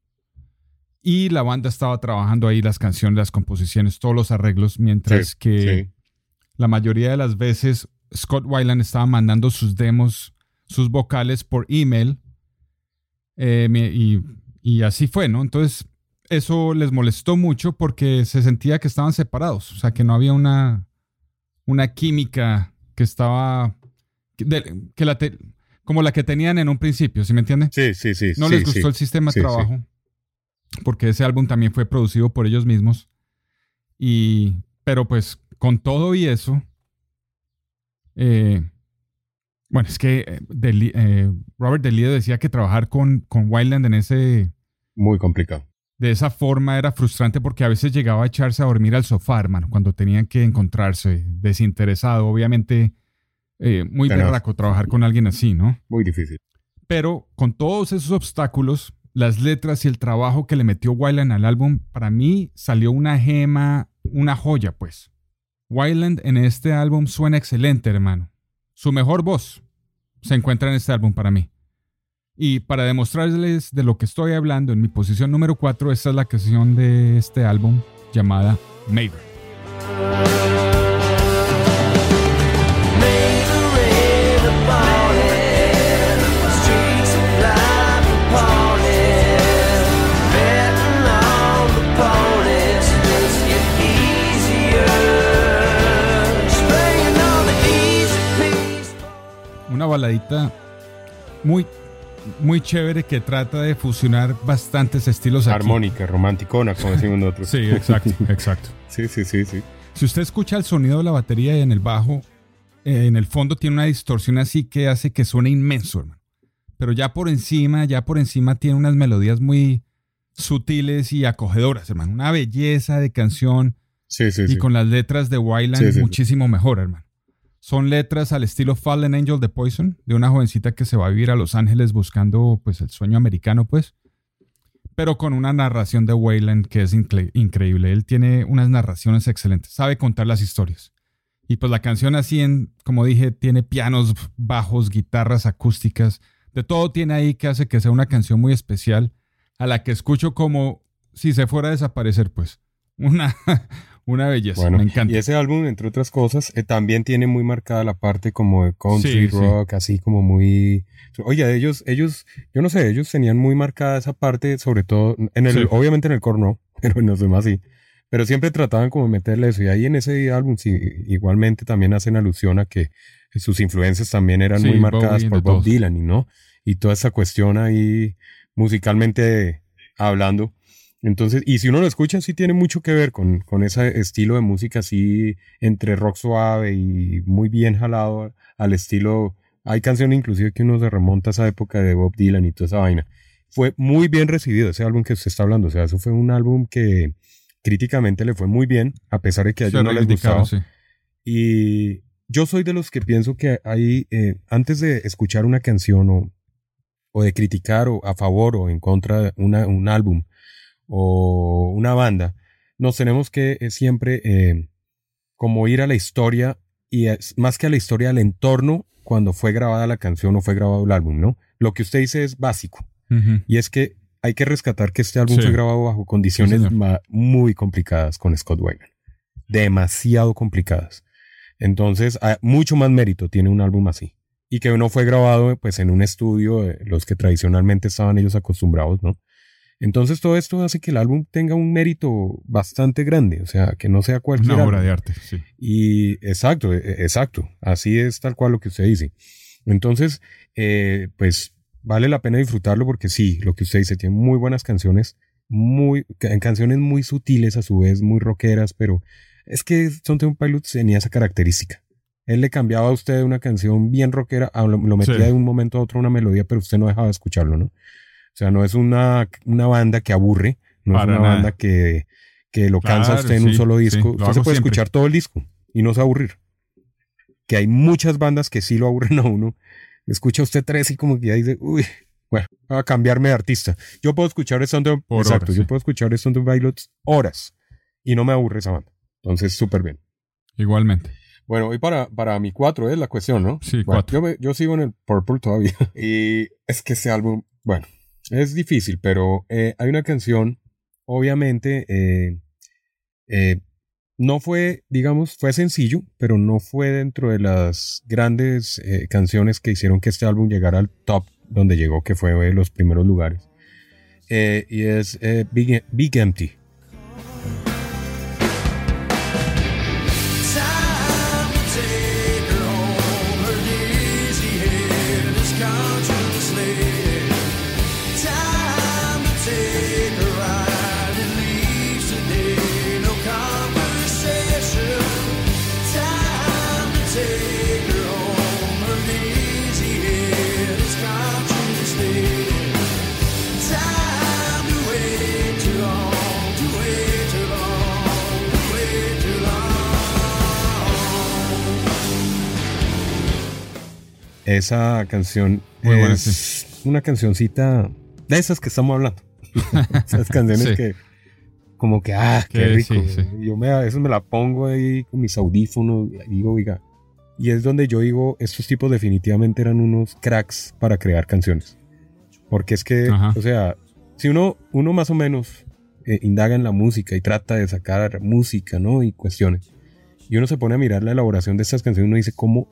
y la banda estaba trabajando ahí las canciones, las composiciones, todos los arreglos, mientras que la mayoría de las veces Scott Weiland estaba mandando sus demos, sus vocales por email. Eh, y, así fue, ¿no? Entonces, eso les molestó mucho porque se sentía que estaban separados, o sea, que no había una, una química que estaba, que la como la que tenían en un principio, ¿sí me entienden? Sí, sí, sí. No les gustó el sistema de trabajo porque ese álbum también fue producido por ellos mismos. Y, pero pues con todo y eso, eh, bueno, es que eh, eh, Robert DeLeo decía que trabajar con, con Wildland en ese... Muy complicado. De esa forma era frustrante porque a veces llegaba a echarse a dormir al sofá, hermano, cuando tenían que encontrarse desinteresado. Obviamente, muy berraco trabajar con alguien así, ¿no? Muy difícil. Pero con todos esos obstáculos, las letras y el trabajo que le metió Wyland al álbum, para mí salió una gema, una joya, pues. Wyland en este álbum suena excelente, hermano. Su mejor voz se encuentra en este álbum para mí. Y para demostrarles de lo que estoy hablando, en mi posición número 4, esta es la canción de este álbum llamada Maver. Baladita muy, muy chévere que trata de fusionar bastantes estilos Armónica, romanticona, como decimos nosotros. sí, exacto, exacto. sí, sí, sí, sí. Si usted escucha el sonido de la batería y en el bajo, eh, en el fondo tiene una distorsión así que hace que suene inmenso, hermano. Pero ya por encima, ya por encima tiene unas melodías muy sutiles y acogedoras, hermano. Una belleza de canción. Sí, sí, y con las letras de Wyland muchísimo mejor, hermano. Son letras al estilo Fallen Angel de Poison, de una jovencita que se va a vivir a Los Ángeles buscando pues el sueño americano, pues. Pero con una narración de Wayland que es increíble. Él tiene unas narraciones excelentes, sabe contar las historias. Y pues la canción así, en, como dije, tiene pianos, bajos, guitarras acústicas, de todo tiene ahí que hace que sea una canción muy especial, a la que escucho como si se fuera a desaparecer, pues. Una, una belleza, me encanta. Y ese álbum, entre otras cosas, eh, también tiene muy marcada la parte como de country rock, así como muy... Oye, ellos, ellos, yo no sé, ellos tenían muy marcada esa parte, sobre todo, en el, obviamente en el corno, pero en los demás sí. Pero siempre trataban como de meterle eso. Y ahí en ese álbum sí, igualmente también hacen alusión a que sus influencias también eran muy marcadas por Bob Dylan, ¿no? Y toda esa cuestión ahí musicalmente hablando entonces, y si uno lo escucha, sí tiene mucho que ver con, con ese estilo de música así entre rock suave y muy bien jalado al estilo. Hay canciones inclusive que uno se remonta a esa época de Bob Dylan y toda esa vaina. Fue muy bien recibido ese álbum que usted está hablando. O sea, eso fue un álbum que críticamente le fue muy bien, a pesar de que a ellos no les gustaba. Y yo soy de los que pienso que hay, eh, antes de escuchar una canción o, o de criticar o a favor o en contra de una, un álbum, o una banda, nos tenemos que eh, siempre eh, como ir a la historia y más que a la historia, al entorno cuando fue grabada la canción o fue grabado el álbum, ¿no? Lo que usted dice es básico. Y es que hay que rescatar que este álbum fue grabado bajo condiciones muy complicadas con Scott Weiland. Demasiado complicadas. Entonces, mucho más mérito tiene un álbum así. Y que no fue grabado pues en un estudio, los que tradicionalmente estaban ellos acostumbrados, ¿no? Entonces todo esto hace que el álbum tenga un mérito bastante grande, o sea, que no sea cualquier Una obra de arte, sí. Y exacto, e, e, exacto, así es tal cual lo que usted dice. Entonces, eh, pues vale la pena disfrutarlo porque sí, lo que usted dice, tiene muy buenas canciones, muy, ca- canciones muy sutiles a su vez, muy rockeras, pero es que Stone Temple Pilots tenía esa característica. Él le cambiaba a usted una canción bien rockera, a lo, lo metía Sí. de un momento a otro una melodía, pero usted no dejaba de escucharlo, ¿no? O sea, no es una, una banda que aburre, no Para es una nada. banda que, que lo cansa a Claro, usted en un sí, solo sí, disco. lo usted se puede siempre. escuchar todo el disco y no se aburrir. Que hay muchas bandas que sí lo aburren a uno. Escucha usted tres y como que ya dice, uy, bueno, voy a cambiarme de artista. Yo puedo escuchar Stone Temple, exacto, horas, yo sí. puedo escuchar Stone Pilots horas y no me aburre esa banda. Entonces, súper bien. Igualmente. Bueno, hoy para, para mi cuatro es la cuestión, ¿no? Sí, Bueno, cuatro. Yo, me- yo sigo en el Purple todavía. Y es que ese álbum, bueno, es difícil, pero eh, hay una canción, obviamente, eh, eh, no fue, digamos, fue sencillo, pero no fue dentro de las grandes eh, canciones que hicieron que este álbum llegara al top donde llegó, que fue eh, los primeros lugares. Y es Big, Big Empty. Esa canción Muy buena, es una cancioncita de esas que estamos hablando. Esas canciones Sí. que como que, ah, qué Que rico. sí, sí. Yo me, a veces me la pongo ahí con mis audífonos y digo, oiga. Y es donde yo digo, estos tipos definitivamente eran unos cracks para crear canciones. Porque es que, Ajá. o sea, si uno, uno más o menos eh, indaga en la música y trata de sacar música, ¿no? Y cuestiones. Y uno se pone a mirar la elaboración de estas canciones y uno dice, ¿cómo,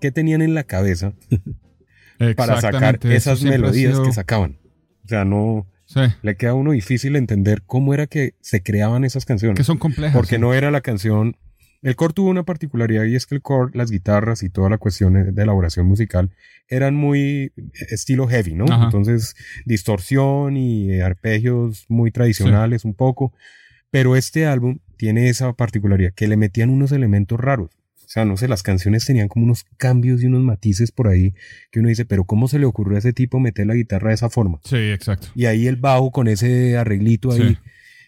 qué tenían en la cabeza para sacar esas melodías sido- que sacaban? O sea, no, Sí, le queda a uno difícil entender cómo era que se creaban esas canciones. que son complejas. Porque sí. no era la canción. El core tuvo una particularidad y es que el core, las guitarras y toda la cuestión de elaboración musical eran muy estilo heavy, ¿no? Ajá. Entonces, distorsión y eh, arpegios muy tradicionales un poco. Pero este álbum tiene esa particularidad que le metían unos elementos raros. O sea, no sé, las canciones tenían como unos cambios y unos matices por ahí que uno dice, pero ¿cómo se le ocurrió a ese tipo meter la guitarra de esa forma? Sí, exacto. y ahí el bajo con ese arreglito ahí. Sí.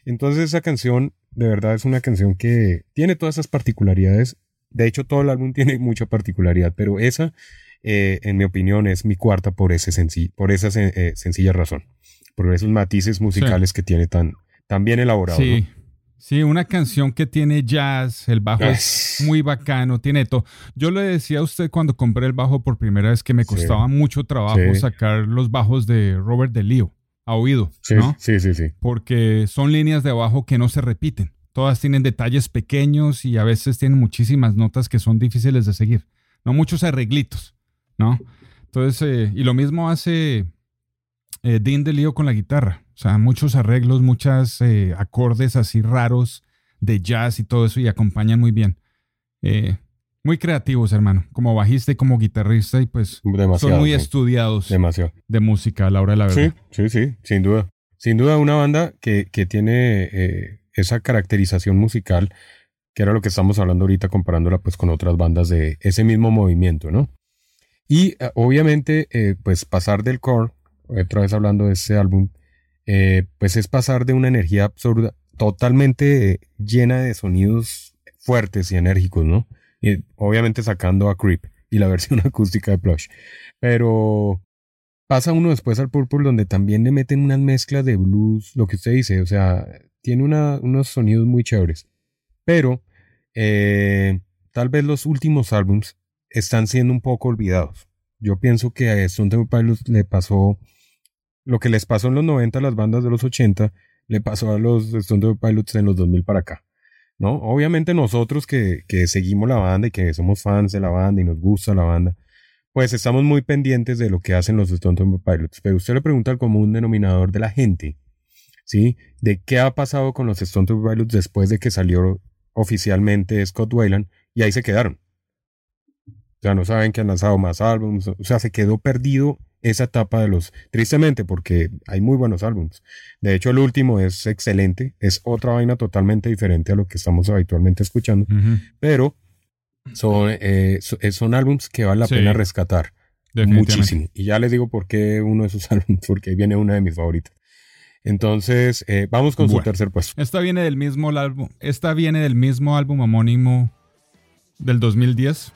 Entonces esa canción de verdad es una canción que tiene todas esas particularidades. De hecho todo el álbum tiene mucha particularidad, pero esa, eh, en mi opinión, es mi cuarta por ese senci- por esa sen- eh, sencilla razón, por esos matices musicales que tiene tan, tan bien elaborados. Sí. Sí, una canción que tiene jazz, el bajo es muy bacano, tiene todo. Yo le decía a usted cuando compré el bajo por primera vez que me Sí. costaba mucho trabajo Sí. sacar los bajos de Robert De Leo a oído, Sí, ¿no? sí, sí, sí. Porque son líneas de bajo que no se repiten. Todas tienen detalles pequeños y a veces tienen muchísimas notas que son difíciles de seguir. No muchos arreglitos, ¿no? Entonces, eh, y lo mismo hace eh, Dean DeLeo con la guitarra. O sea, muchos arreglos, muchos acordes así raros de jazz y todo eso y acompañan muy bien. Eh, muy creativos, hermano, como bajista y como guitarrista y pues Demasiado. son muy sí. estudiados Demasiado. de música a la hora de la verdad. Sí, sí, sí, sin duda. Sin duda una banda que, que tiene eh, esa caracterización musical, que era lo que estamos hablando ahorita comparándola pues con otras bandas de ese mismo movimiento, ¿no? Y eh, obviamente eh, pues pasar del core, otra vez hablando de este álbum, eh, pues es pasar de una energía absurda, totalmente llena de sonidos fuertes y enérgicos, ¿no? Y obviamente sacando a Creep y la versión acústica de Plush. Pero pasa uno después al Purple donde también le meten unas mezclas de blues, lo que usted dice, o sea, tiene unos sonidos muy chéveres. Pero eh, tal vez los últimos álbums están siendo un poco olvidados. Yo pienso que a Stone Temple Pilots le pasó lo que les pasó en los 90 a las bandas de los 80, le pasó a los Stone Pilots en los 2000 para acá. ¿no? Obviamente nosotros que, que seguimos la banda y que somos fans de la banda y nos gusta la banda, pues estamos muy pendientes de lo que hacen los Stone Temple Pilots. Pero usted le pregunta al común denominador de la gente, ¿sí? De qué ha pasado con los Stone Temple Pilots después de que salió oficialmente Scott Weiland y ahí se quedaron. Sea, no saben que han lanzado más álbumes. O sea, se quedó perdido esa etapa de los... Tristemente, porque hay muy buenos álbumes. De hecho, el último es excelente. Es otra vaina totalmente diferente a lo que estamos habitualmente escuchando. Pero son, eh, eh, son álbumes que vale la Sí. pena rescatar. Muchísimo. Y ya les digo por qué uno de esos álbumes, porque viene una de mis favoritas. Entonces, eh, vamos con su tercer puesto. Esta viene del mismo álbum. Esta viene del mismo álbum homónimo del 2010.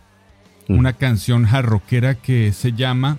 Mm. Una canción jarroquera que se llama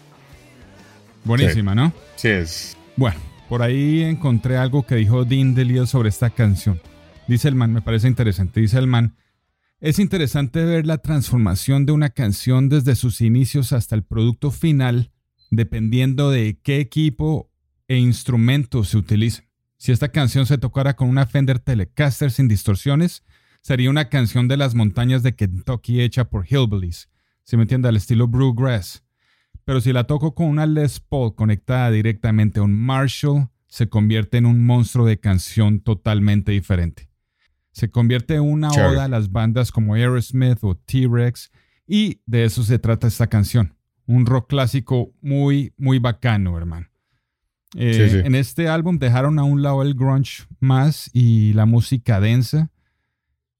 Buenísima, ¿no? Sí, es. Bueno, por ahí encontré algo que dijo Dean DeLeo sobre esta canción. Dice el man, me parece interesante. Dice el man, es interesante ver la transformación de una canción desde sus inicios hasta el producto final, dependiendo de qué equipo e instrumentos se utilicen. Si esta canción se tocara con una Fender Telecaster sin distorsiones, sería una canción de las montañas de Kentucky hecha por Hillbillies. Si me entiende, al estilo Bluegrass. Pero si la toco con una Les Paul conectada directamente a un Marshall, se convierte en un monstruo de canción totalmente diferente. Se convierte en una oda a las bandas como Aerosmith o T-Rex, y de eso se trata esta canción. Un rock clásico muy, muy bacano, hermano. Eh, Sí, sí. En este álbum dejaron a un lado el grunge más y la música densa.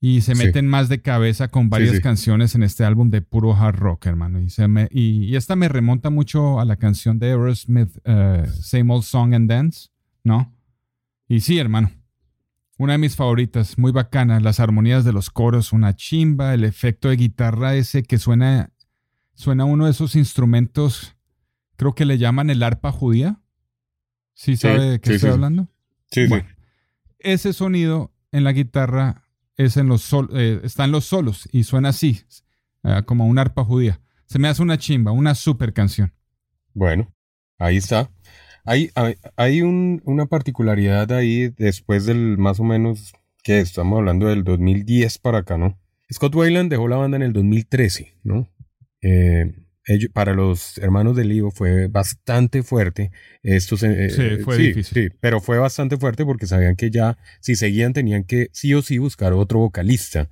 Y se Sí. meten más de cabeza con varias sí. canciones en este álbum de puro hard rock, hermano. Y, se me- y, y esta me remonta mucho a la canción de Aerosmith, eh, Same Old Song and Dance, ¿no? Y sí, hermano. Una de mis favoritas, muy bacana. Las armonías de los coros, una chimba, el efecto de guitarra ese que suena, suena uno de esos instrumentos, creo que le llaman el arpa judía. ¿Sí sabe de qué estoy hablando? Sí, Bueno, ese sonido en la guitarra es en los sol- eh, está en los solos y suena así, eh, como una arpa judía. Se me hace una chimba, una super canción. Bueno, ahí está. Hay, hay, hay un- una particularidad ahí después del más o menos que estamos hablando del 2010 para acá, ¿no? Scott Weiland dejó la banda en el 2013, ¿no? Eh, para los hermanos de Lío fue bastante fuerte. Estos, eh, Sí, eh, fue difícil. Sí, pero fue bastante fuerte porque sabían que ya, si seguían, tenían que sí o sí buscar otro vocalista.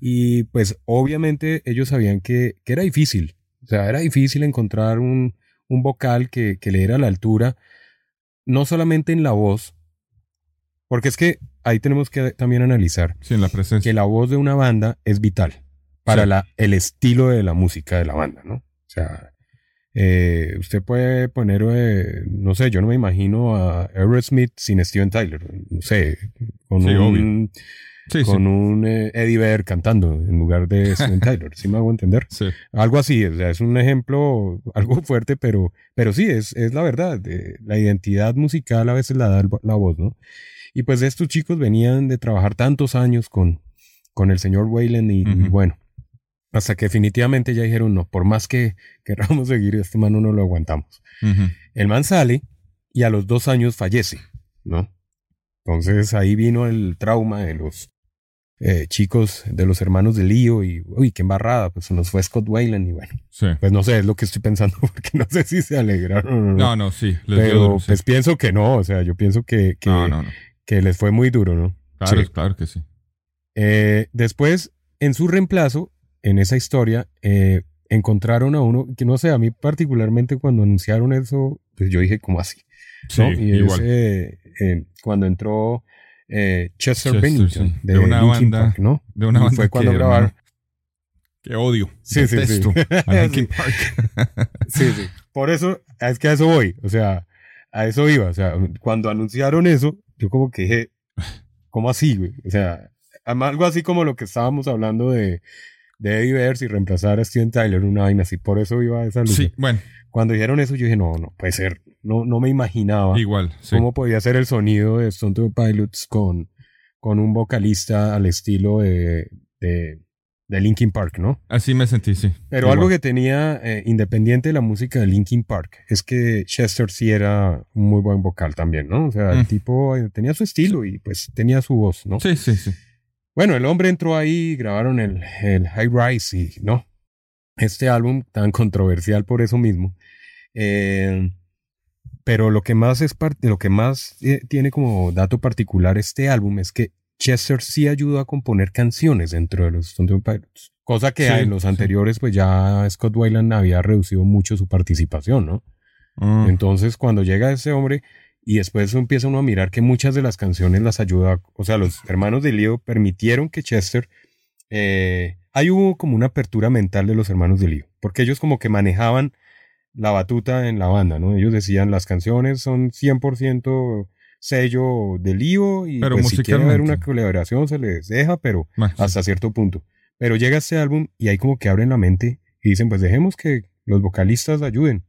Y pues obviamente ellos sabían que, que era difícil. O sea, era difícil encontrar un, un vocal que, que le diera la altura, no solamente en la voz, porque es que ahí tenemos que también analizar Sí, en la presencia. que la voz de una banda es vital para Sí. la, el estilo de la música de la banda, ¿no? O sea, eh, usted puede poner, eh, no sé, yo no me imagino a Aerosmith sin Steven Tyler, no sé, con Sí, un, Sí, sí. con un eh, Eddie Vedder cantando en lugar de Steven Tyler, ¿sí me hago entender? Sí. Algo así, o sea, es un ejemplo algo fuerte, pero, pero sí, es, es la verdad. eh, la identidad musical a veces la da la voz, ¿no? Y pues estos chicos venían de trabajar tantos años con, con el señor Wayland y, bueno, hasta que definitivamente ya dijeron, no, por más que queramos seguir, este man no lo aguantamos. El man sale y a los dos años fallece, ¿no? Entonces ahí vino el trauma de los eh, chicos, de los hermanos de Lío y, uy, qué embarrada, pues se nos fue Scott Wayland y bueno, Sí. pues no sé, es lo que estoy pensando porque no sé si se alegraron o no. No, no, sí. les pero duro, sí. pues pienso que no, o sea, yo pienso que, que, no, no, no. que les fue muy duro, ¿no? Claro, Sí. claro que sí. Eh, después, en su reemplazo, en esa historia, eh, encontraron a uno que no sé, a mí particularmente cuando anunciaron eso, pues yo dije, ¿cómo así? Sí, ¿no? Y igual. es, eh, cuando entró eh, Chester, Chester, Bennington de, De una banda- Park, ¿no? de una banda fue cuando que, grabaron. hermano, Que odio. Sí, sí, sí. A Linkin. Park. Sí, sí. Por eso, es que a eso voy. O sea, a eso iba. O sea, cuando anunciaron eso, yo como que dije, ¿cómo así, güey? O sea, algo así como lo que estábamos hablando de, de Eddie Vedder si reemplazar a Steven Tyler, una vaina así. Por eso iba a esa lucha. Sí, bueno, Cuando dijeron eso, yo dije, no, no puede ser. No, no me imaginaba igual. Sí. cómo podía ser el sonido de Stone Temple Pilots con, con un vocalista al estilo de, de, de Linkin Park, ¿no? Así me sentí, sí. Pero Igual. algo que tenía, eh, independiente de la música de Linkin Park, es que Chester sí era un muy buen vocal también, ¿no? O sea, el Mm. tipo eh, tenía su estilo y pues tenía su voz, ¿no? Sí, sí, sí. Bueno, el hombre entró ahí, grabaron el, el High Rise y, ¿no? Este álbum tan controversial por eso mismo. Eh, pero lo que más es lo que más eh, tiene como dato particular este álbum es que Chester sí ayudó a componer canciones dentro de los Stone Temple Pilots. Cosa que Sí, en los sí. anteriores, pues ya Scott Weiland había reducido mucho su participación, ¿no? Ah, Entonces, cuando llega ese hombre y después empieza uno a mirar que muchas de las canciones las ayuda, o sea, los hermanos de Lío permitieron que Chester, eh, ahí hubo como una apertura mental de los hermanos de Lío, porque ellos como que manejaban la batuta en la banda, ¿no? Ellos decían las canciones son 100% sello de Lío y Pero pues, si quieren ver una colaboración se les deja, pero bueno, sí. hasta cierto punto. Pero llega este álbum y ahí como que abren la mente y dicen, pues dejemos que los vocalistas ayuden,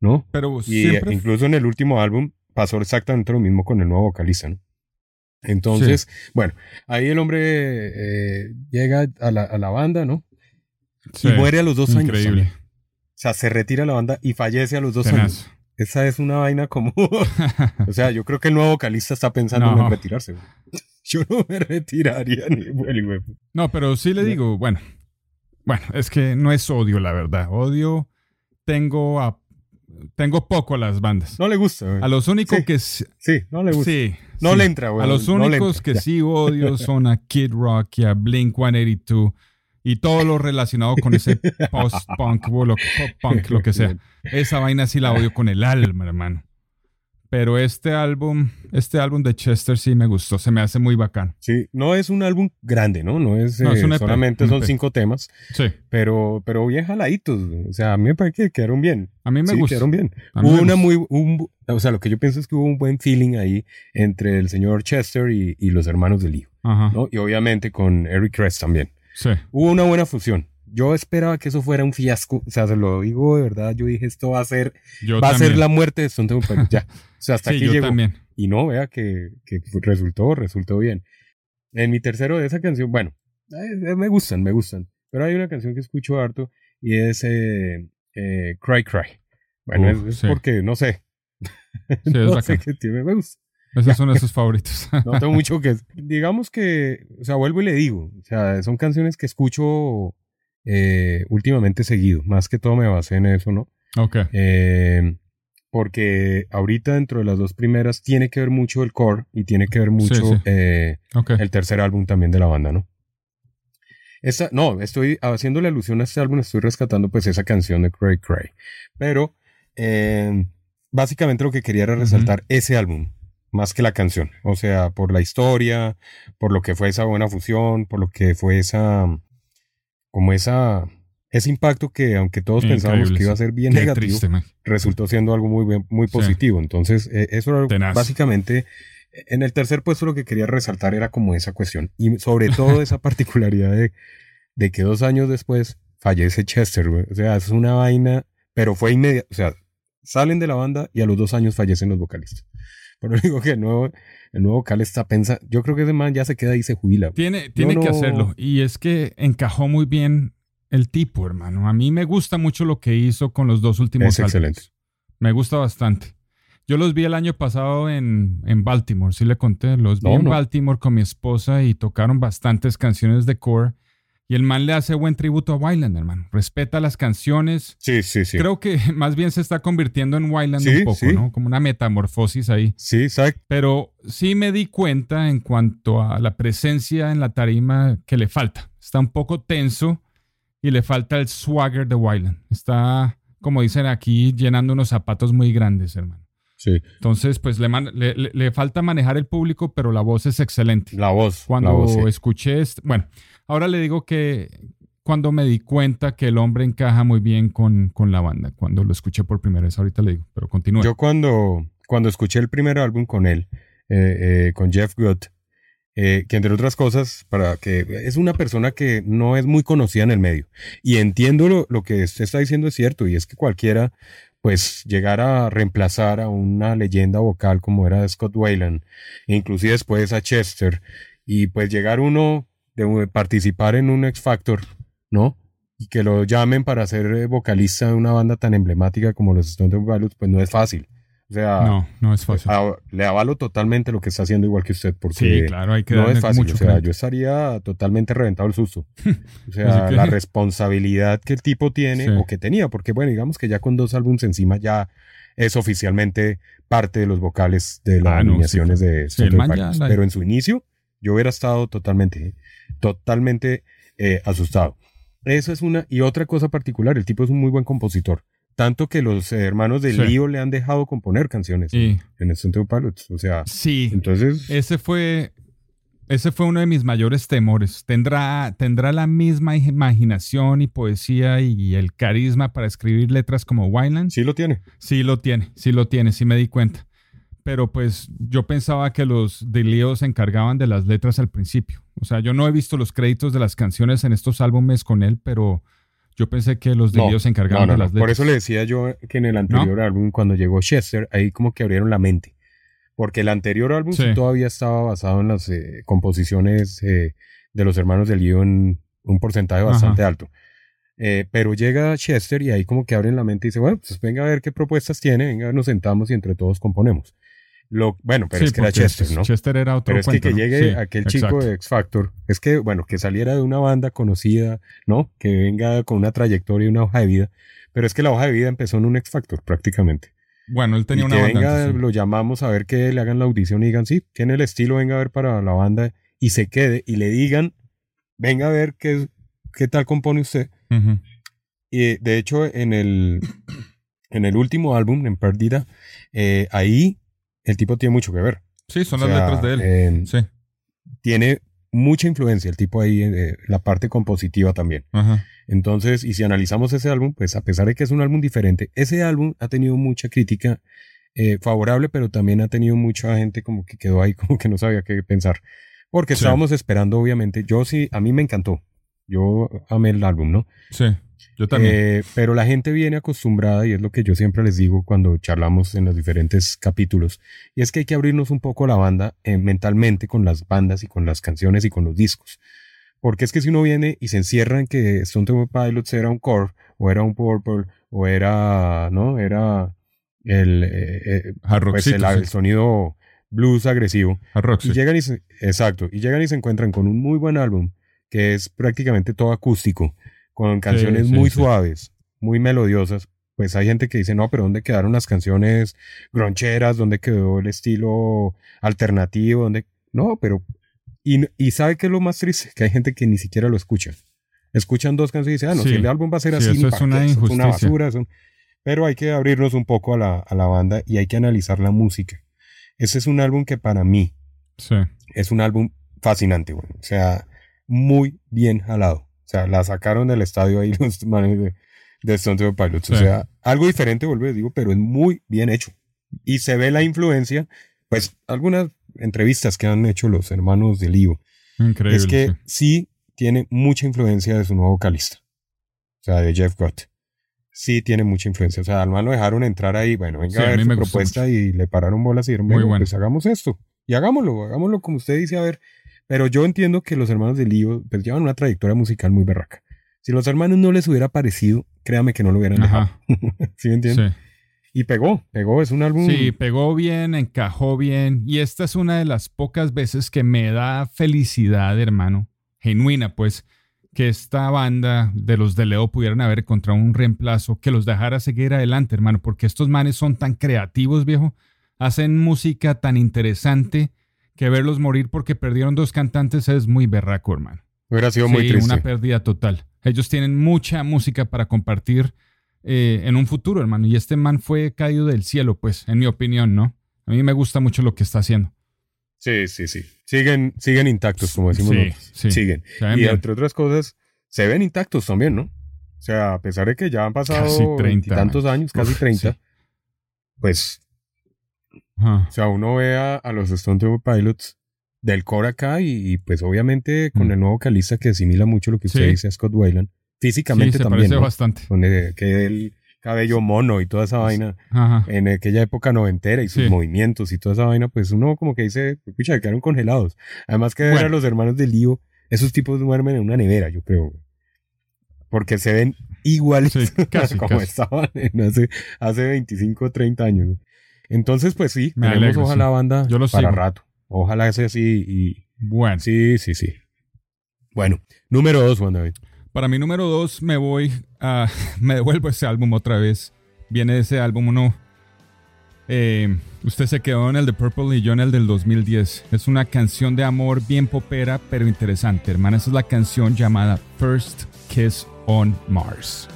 ¿no? Pero Y eh, siempre incluso en el último álbum pasó exactamente lo mismo con el nuevo vocalista, ¿no? Entonces, bueno, ahí el hombre eh, llega a la, a la banda, ¿no? sí, y muere a los dos años. Increíble. O sea, se retira la banda y fallece a los dos Tenaz. años. Esa es una vaina como... o sea, yo creo que el nuevo vocalista está pensando No. en retirarse. güey. Yo no me retiraría ni bueno, güey. No, pero sí le digo, bueno, bueno, es que no es odio, la verdad. Odio tengo a, tengo poco a las bandas. No le gusta, güey. A los únicos Sí. que Sí, no le gusta. sí, No sí. le entra, güey. A los no únicos entra. que Ya. sí odio son a Kid Rock y a Blink 182 y todo lo relacionado con ese post-punk pop-punk, lo que sea. Esa vaina sí la odio con el alma, hermano. Pero este álbum, este álbum de Chester sí me gustó, se me hace muy bacán. Sí, no es un álbum grande, ¿no? No es, No, es eh, EP, solamente son EP. cinco temas, Sí, pero, pero bien jaladitos. O sea, a mí me parece que quedaron bien. a mí me sí, gusta. quedaron bien. A Hubo una muy, un- o sea, lo que yo pienso es que hubo un buen feeling ahí entre el señor Chester y, y los hermanos de Lío, Ajá, ¿no? Y obviamente con Eric Kress también. sí. Hubo una buena fusión. Yo esperaba que eso fuera un fiasco. O sea, se lo digo de verdad. Yo dije, esto va a ser, Yo va a también. ser la muerte de Stone Temple Pilots. Ya. O sea, hasta sí, aquí yo llegó. también. Y no, vea que, que resultó, resultó bien. En mi tercero de esa canción, bueno, eh, me gustan, me gustan. Pero hay una canción que escucho harto y es eh, eh, Cry Cry. Bueno, Uf, es, es sí. porque, no sé. Sí, no sé qué tiene, me gusta. Ese es uno de sus favoritos. No tengo mucho que... Digamos que, o sea, vuelvo y le digo, o sea, son canciones que escucho eh, últimamente seguido. Más que todo me basé en eso, ¿no? ok. Eh, porque ahorita dentro de las dos primeras tiene que ver mucho el core y tiene que ver mucho sí. eh, el tercer álbum también de la banda, ¿no? Esta, no, estoy haciéndole alusión a este álbum, estoy rescatando pues esa canción de Cray Cray. Pero eh, básicamente lo que quería era resaltar ese álbum, más que la canción. O sea, por la historia, por lo que fue esa buena fusión, por lo que fue esa, como esa, ese impacto que aunque todos pensábamos que iba a ser bien Qué negativo, triste, resultó siendo algo muy, bien- muy Sí. positivo. Entonces, eh, eso era Tenaz. básicamente, en el tercer puesto lo que quería resaltar era como esa cuestión. Y sobre todo esa particularidad de, de que dos años después fallece Chester, güey. O sea, es una vaina, pero fue inmediato. O sea, salen de la banda y a los dos años fallecen los vocalistas. Pero digo que el nuevo, el nuevo vocal está pensando, yo creo que ese man ya se queda y se jubila. güey. Tiene, tiene no- que hacerlo. Y es que encajó muy bien el tipo, hermano. A mí me gusta mucho lo que hizo con los dos últimos Es excelente. Me gusta bastante. Yo los vi el año pasado en, en Baltimore, sí le conté. Los vi en no. Baltimore con mi esposa y tocaron bastantes canciones de core. Y el man le hace buen tributo a Wyland, hermano. Respeta las canciones. Sí, sí, sí. Creo que más bien se está convirtiendo en Wyland Sí, un poco, sí. ¿no? Como una metamorfosis ahí. Sí, exacto. Pero sí me di cuenta en cuanto a la presencia en la tarima que le falta. Está un poco tenso y le falta el swagger de Wyland. Está, como dicen aquí, llenando unos zapatos muy grandes, hermano. Sí. Entonces, pues le, man- le- le- le falta manejar el público, pero la voz es excelente. La voz. Cuando la voz, sí. escuché, este- bueno, ahora le digo que cuando me di cuenta que el hombre encaja muy bien con, con la banda, cuando lo escuché por primera vez, ahorita le digo, pero continúe. Yo cuando, cuando escuché el primer álbum con él, eh, eh, con Jeff Good, eh, que entre otras cosas, para que es una persona que no es muy conocida en el medio. Y entiendo lo, lo que usted está diciendo es cierto, y es que cualquiera, pues, llegar a reemplazar a una leyenda vocal como era Scott Weiland, e inclusive después a Chester, y pues llegar uno de participar en un X Factor, ¿no? Y que lo llamen para ser eh, vocalista de una banda tan emblemática como los Stone Temple Pilots, pues no es fácil. O sea, No, no es fácil. a- le avalo totalmente lo que está haciendo igual que usted, porque Sí, claro, hay que no es fácil. mucho o sea, crédito. yo estaría totalmente reventado el susto. O sea, que- la responsabilidad que el tipo tiene Sí. o que tenía, porque bueno, digamos que ya con dos álbumes encima ya es oficialmente parte de los vocales de las Ah, no, alineaciones sí, de Stone ya Pilots. la- Pero en su inicio, yo hubiera estado totalmente, totalmente eh, asustado. Eso es una, y otra cosa particular, el tipo es un muy buen compositor. Tanto que los hermanos de Sí. Lío le han dejado componer canciones en Stone Temple Pilots. O sea, sí, entonces, ese fue, ese fue uno de mis mayores temores. ¿Tendrá, tendrá la misma imaginación y poesía y el carisma para escribir letras como Wineland? sí lo tiene. Sí lo tiene, sí lo tiene, sí me di cuenta. Pero pues yo pensaba que los de Leo se encargaban de las letras al principio. O sea, yo no he visto los créditos de las canciones en estos álbumes con él, pero yo pensé que los de Leo se encargaban no, no, de las no. letras. Por eso le decía yo que en el anterior álbum, cuando llegó Chester, ahí como que abrieron la mente. Porque el anterior álbum sí, Sí. todavía estaba basado en las eh, composiciones eh, de los hermanos del Lío en un porcentaje bastante alto. Eh, pero llega Chester y ahí como que abren la mente y dice, bueno, pues venga a ver qué propuestas tiene, venga, nos sentamos y entre todos componemos. Lo, bueno, pero Sí, es que era Chester, ¿no? Chester era otro Pero es que, cuento, que ¿no? llegue Sí, aquel chico exacto. de X Factor, es que, bueno, que saliera de una banda conocida, ¿no? Que venga con una trayectoria y una hoja de vida. Pero es que la hoja de vida empezó en un X Factor prácticamente. Bueno, él tenía y una que banda venga, antes, sí. lo llamamos a ver que le hagan la audición y digan, sí, tiene el estilo, venga a ver para la banda y se quede y le digan, venga a ver qué, qué tal compone usted. Y de hecho, en el, en el último álbum, en Perdida, eh, ahí el tipo tiene mucho que ver. Sí, son O las letras de él. eh, sí. tiene mucha influencia el tipo ahí, eh, la parte compositiva también. Ajá. Entonces, y si analizamos ese álbum, pues a pesar de que es un álbum diferente, ese álbum ha tenido mucha crítica eh, favorable, pero también ha tenido mucha gente como que quedó ahí como que no sabía qué pensar. Porque Sí. estábamos esperando, obviamente, yo sí, a mí me encantó. Yo amé el álbum, ¿no? Sí, yo también. Eh, pero la gente viene acostumbrada, y es lo que yo siempre les digo cuando charlamos en los diferentes capítulos, y es que hay que abrirnos un poco la banda eh, mentalmente con las bandas y con las canciones y con los discos. Porque es que si uno viene y se encierra en que Stone Temple Pilots era un core, o era un purple, o era, ¿no? Era el, eh, eh, pues el, sonido blues agresivo. Y llegan y se, exacto, y llegan y se encuentran con un muy buen álbum que es prácticamente todo acústico, con canciones sí, muy sí. suaves, muy melodiosas. Pues hay gente que dice, no, pero ¿dónde quedaron las canciones groncheras? ¿Dónde quedó el estilo alternativo? ¿Dónde? No, pero... Y, y ¿sabe qué es lo más triste? Que hay gente que ni siquiera lo escucha. Escuchan dos canciones y dicen, ah, no, si el álbum va a ser Sí, así, eso ¿para es una? Eso una injusticia. basura. Pero hay que abrirnos un poco a la, a la banda y hay que analizar la música. Ese es un álbum que para mí Sí. es un álbum fascinante. O sea, muy bien jalado. O sea, la sacaron del estadio ahí los manes de, de Stone Temple Pilots. O Sí. sea, algo diferente, vuelvo, digo, pero es muy bien hecho. Y se ve la influencia, pues, algunas entrevistas que han hecho los hermanos de Lío. Increíble. es que sí. sí tiene mucha influencia de su nuevo vocalista. O sea, de Jeff Gott. Sí tiene mucha influencia. O sea, al lo dejaron entrar ahí, bueno, venga Sí, a a ver mí su propuesta y le pararon bolas y dijeron, Muy bueno, bueno. pues hagamos esto. Y hagámoslo, hagámoslo como usted dice, a ver. Pero yo entiendo que los hermanos de Lío pues llevan una trayectoria musical muy berraca. Si los hermanos no les hubiera parecido, créame que no lo hubieran dejado. ¿Sí me entiende? Sí. Y pegó, pegó, es un álbum. Sí, pegó bien, encajó bien. Y esta es una de las pocas veces que me da felicidad, hermano. Genuina, pues, que esta banda de los de Leo pudieran haber encontrado un reemplazo que los dejara seguir adelante, hermano. Porque estos manes son tan creativos, viejo. Hacen música tan interesante que verlos morir porque perdieron dos cantantes es muy berraco, hermano. Hubiera sido Sí, muy triste. una pérdida total. Ellos tienen mucha música para compartir eh, en un futuro, hermano. Y este man fue caído del cielo, pues, en mi opinión, ¿no? A mí me gusta mucho lo que está haciendo. Sí, sí, sí. Siguen, siguen intactos, como decimos Sí, nosotros. sí. Siguen. Y bien. entre otras cosas, se ven intactos también, ¿no? O sea, a pesar de que ya han pasado Casi 30 tantos años, casi Uf, 30, sí. pues, Ajá. o sea, uno ve a, a los Stone Temple Pilots del core acá y, y, pues obviamente con Mm. el nuevo vocalista que asimila mucho lo que usted Sí. dice a Scott Weiland, Sí, físicamente se también, parece ¿no? bastante. Con el, que el cabello mono y toda esa vaina Ajá. en aquella época noventera y sus Sí. movimientos y toda esa vaina, pues uno como que dice, pucha, quedaron congelados. Además que ver Bueno. a los hermanos de Lío Esos tipos duermen en una nevera, yo creo. Porque se ven iguales Sí, casi, como casi. estaban en hace, hace 25 o 30 años. Entonces, pues sí, Me tenemos alegro, ojalá sí. banda Yo lo para sigo. rato. Ojalá sea así y... Bueno, Sí, sí, sí. Bueno, número dos, Juan David. para mi número dos me voy a... me devuelvo ese álbum otra vez. Viene ese álbum uno... eh, usted se quedó en el de Purple y yo en el del 2010. Es una canción de amor bien popera, pero interesante, hermana. Esa es la canción llamada First Kiss on Mars.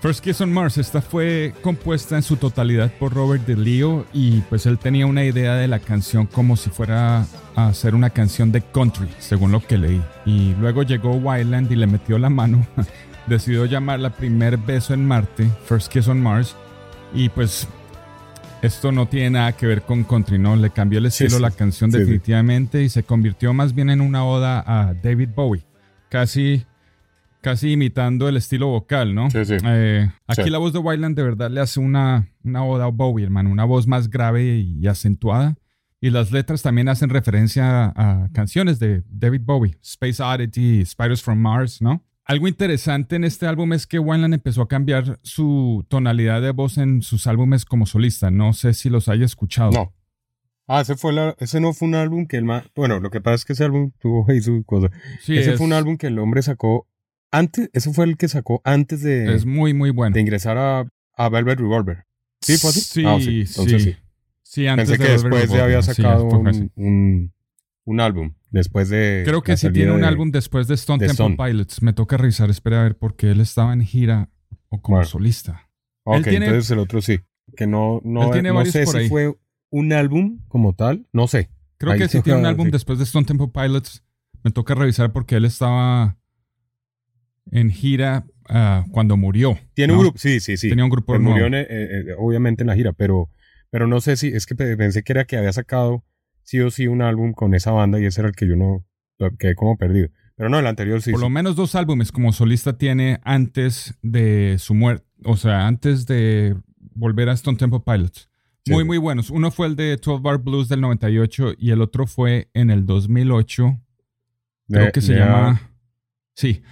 First Kiss on Mars, esta fue compuesta en su totalidad por Robert DeLeo y pues él tenía una idea de la canción como si fuera a ser una canción de country, según lo que leí. Y luego llegó Wildland y le metió la mano, decidió llamarla Primer Beso en Marte, First Kiss on Mars, y pues esto no tiene nada que ver con country, ¿no? Le cambió el estilo sí. la canción sí. definitivamente y se convirtió más bien en una oda a David Bowie, casi, casi imitando el estilo vocal, ¿no? Sí, sí. Eh, aquí Sí. la voz de Wildland de verdad le hace una, una oda a Bowie, hermano, una voz más grave y acentuada. Y las letras también hacen referencia a, a canciones de David Bowie, Space Oddity, Spiders from Mars, ¿no? Algo interesante en este álbum es que Wildland empezó a cambiar su tonalidad de voz en sus álbumes como solista. No sé si los haya escuchado. No. Ah, ese, fue la, ese no fue un álbum que el más... Bueno, lo que pasa es que ese álbum tuvo ahí su cosa. Sí, ese es, fue un álbum que el hombre sacó antes... Ese fue el que sacó antes de, es muy, muy bueno. de ingresar a, a Velvet Revolver. ¿Sí fue así? Sí, Ah, sí. Entonces sí. sí. Sí, antes Pensé de que Velvet después ya había sacado un, un, un álbum. Después de... Creo que sí tiene un álbum después de Stone de Temple Stone. Pilots. Me toca revisar, espera a ver, porque él estaba en gira o como Bueno. solista. Ok, Él tiene- entonces el otro sí. Que no, no, tiene no sé si fue un álbum como tal. No sé. Creo Ahí que sí tiene un álbum después de Stone Temple Pilots. Me toca revisar porque él estaba en gira ah, cuando murió. Tiene ¿no? un grupo, sí, sí, sí. Tenía un grupo nuevo. murió en, eh, eh, obviamente en la gira, pero, pero no sé si, es que pe- pensé que era que había sacado sí o sí un álbum con esa banda y ese era el que yo no, quedé como perdido. Pero no, el anterior sí. Por sí. lo menos dos álbumes como solista tiene antes de su muerte. O sea, antes de volver a Stone Temple Pilots. Sí. Muy, muy buenos. Uno fue el de 12 Bar Blues del 98 y el otro fue en el 2008. Creo De- que se de- llama. Sí.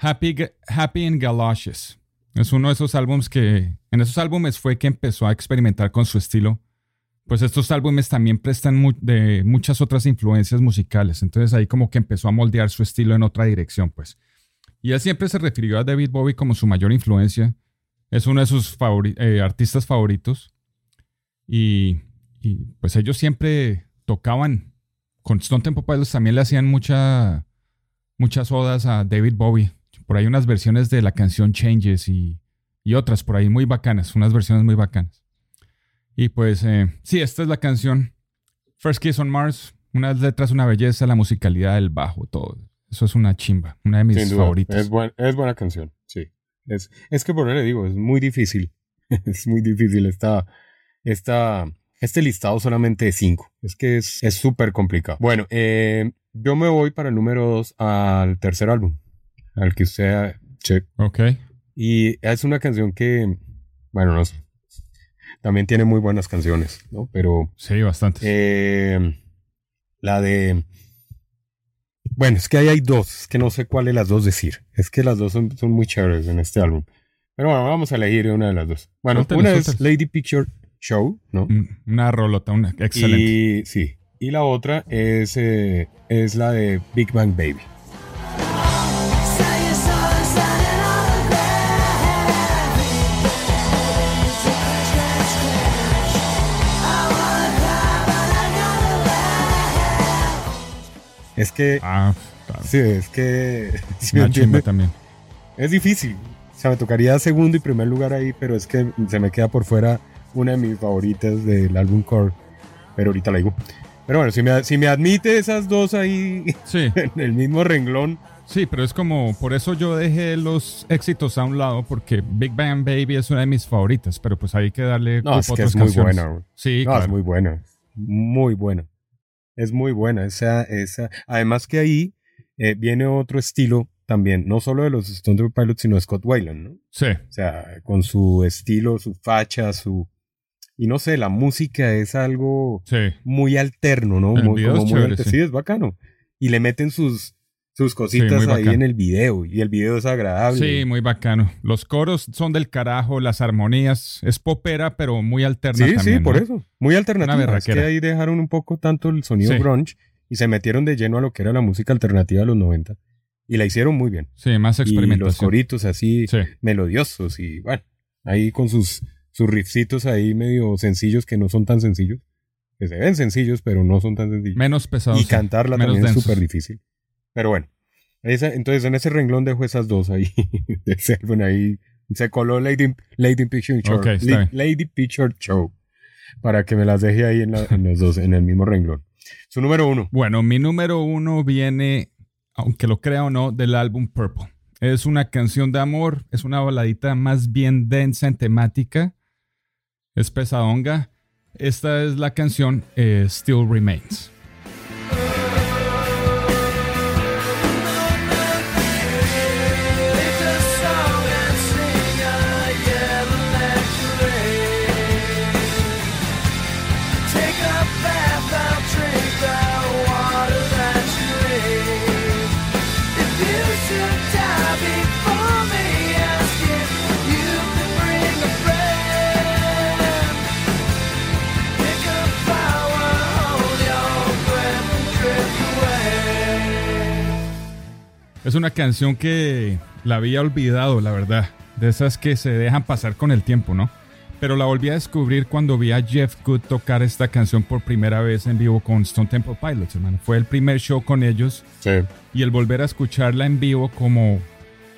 Happy, Happy in Galoshes. Es uno de esos álbumes que. En esos álbumes fue que empezó a experimentar con su estilo. Pues estos álbumes también prestan mu- de muchas otras influencias musicales. Entonces ahí como que empezó a moldear su estilo en otra dirección, pues. Y él siempre se refirió a David Bowie como su mayor influencia. Es uno de sus favori- eh, artistas favoritos. Y, y, pues ellos siempre tocaban. Con Stone Temple Pilots también le hacían mucha, muchas odas a David Bowie. Por ahí unas versiones de la canción Changes y, y otras por ahí muy bacanas, unas versiones muy bacanas. Y pues eh, sí, esta es la canción First Kiss on Mars. Unas letras, una belleza, la musicalidad, el bajo, todo. Eso es una chimba, una de mis favoritas. Es, buen- es buena canción, sí. Es, es que por eso le digo, es muy difícil. es muy difícil esta, esta, este listado solamente de cinco. Es que es es súper complicado. Bueno, eh, yo me voy para el número dos al tercer álbum, al que usted... che- Ok. Y es una canción que, bueno, no sé. También tiene muy buenas canciones, ¿no? Pero Sí, bastante. eh, la de... Bueno, es que ahí hay dos, es que no sé cuál de las dos decir. Es que las dos son, son muy chéveres en este álbum. Pero bueno, vamos a elegir una de las dos. Bueno, una es. Lady Picture Show, ¿no? Mm, Una rolota, una excelente. Y sí. Y la otra es, eh, es la de Big Bang Baby. Es que, Ah, claro. sí, es que, ¿sí me entiende? también. Es difícil. O sea, me tocaría segundo y primer lugar ahí, pero es que se me queda por fuera una de mis favoritas del álbum Core. Pero ahorita la digo. Pero bueno, si me, si me admite esas dos ahí Sí, en el mismo renglón, Sí, pero es como, por eso yo dejé los éxitos a un lado, porque Big Bang Baby es una de mis favoritas, pero pues hay que darle No, es que otras es muy canciones. buena. Sí, No, claro. es muy buena. Muy buena. Es muy buena. Esa, esa. Además que ahí eh, viene otro estilo también, no solo de los Stone Pilots, sino de Scott Weiland, ¿no? Sí, O sea, con su estilo, su facha, su... Y no sé, la música es algo sí. muy alterno, ¿no? El Muy, como muy chévere, sí. sí, es bacano. Y le meten sus, sus cositas muy ahí en el video. Y el video es agradable. Sí, muy bacano. Los coros son del carajo, las armonías. Es popera, pero muy alterna Sí, también. sí, por ¿no? eso. Muy alternativa. Es que ahí dejaron un poco tanto el sonido Sí. grunge y se metieron de lleno a lo que era la música alternativa de los 90. Y la hicieron muy bien. Sí, más Y los experimentación. coritos así Sí. melodiosos y bueno, ahí con sus, sus riffcitos ahí medio sencillos que no son tan sencillos. Que se ven sencillos, pero no son tan sencillos. Menos pesados. y cantarla también es densos. súper difícil. Pero bueno, esa, entonces en ese renglón dejo esas dos ahí. de ese álbum ahí se coló Lady, Lady Picture Show. Ok, está bien. Lady Picture Show. Para que me las deje ahí en, la- en los dos, en el mismo renglón. Su número uno. Bueno, mi número uno viene, aunque lo crea o no, del álbum Purple. Es una canción de amor, es una baladita más bien densa en temática, es pesadonga. Esta es la canción eh, Still Remains. Es una canción que la había olvidado, la verdad. De esas que se dejan pasar con el tiempo, ¿no? Pero la volví a descubrir cuando vi a Jeff Good tocar esta canción por primera vez en vivo con Stone Temple Pilots, hermano. Fue el primer show con ellos Sí. y el volver a escucharla en vivo como,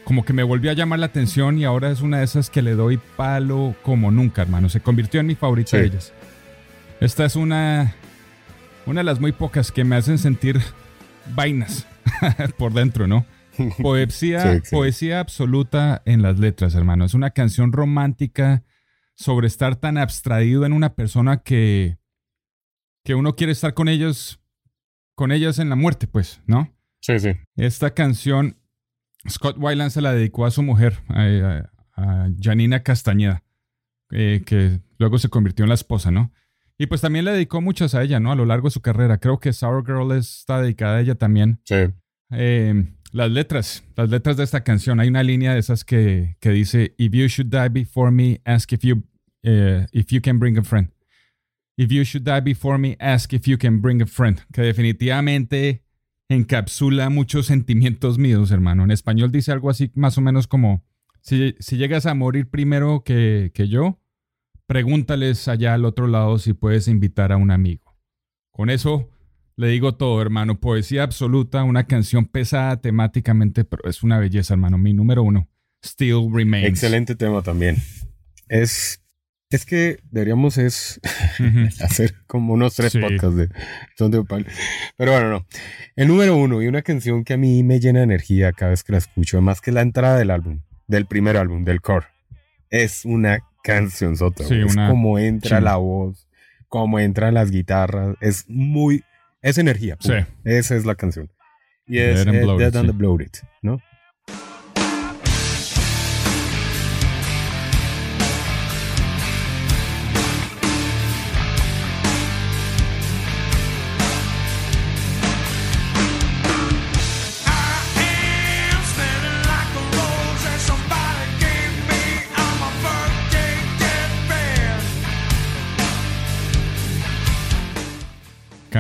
como que me volvió a llamar la atención y ahora es una de esas que le doy palo como nunca, hermano. Se convirtió en mi favorita Sí. de ellas. Esta es una, una de las muy pocas que me hacen sentir vainas por dentro, ¿no? Poesía, Sí, poesía absoluta en las letras, hermano. Es una canción romántica sobre estar tan abstraído en una persona que, que uno quiere estar con ellos, con ellas en la muerte, pues, ¿no? Sí, sí. Esta canción, Scott Weiland se la dedicó a su mujer, a, a- a Janina Castañeda, eh, que luego se convirtió en la esposa, ¿no? Y pues también le dedicó muchas a ella, ¿no? A lo largo de su carrera. Creo que Sour Girl está dedicada a ella también. Sí. Eh, las letras, las letras de esta canción. Hay una línea de esas que, que dice: If you should die before me, ask if you, eh, if you can bring a friend. If you should die before me, ask if you can bring a friend. Que definitivamente encapsula muchos sentimientos míos, hermano. En español dice algo así, más o menos como: Si, si llegas a morir primero que, que yo, pregúntales allá al otro lado si puedes invitar a un amigo. Con eso le digo todo, hermano. Poesía absoluta, una canción pesada temáticamente, pero es una belleza, hermano. Mi número uno, Still Remains. Excelente tema también. Es. Es que deberíamos es Ujú. hacer como unos tres Sí. podcasts de Son de Opal. Pero bueno, no. El número uno y una canción que a mí me llena de energía cada vez que la escucho, además que la entrada del álbum, del primer álbum, del core, es una canción sota. Sí, es una como entra chimba. la voz, como entran las guitarras, es muy, es energía. pura. Sí. Esa es la canción. Y es Dead and eh, Bloated, Dead and sí. the Bloated, ¿no?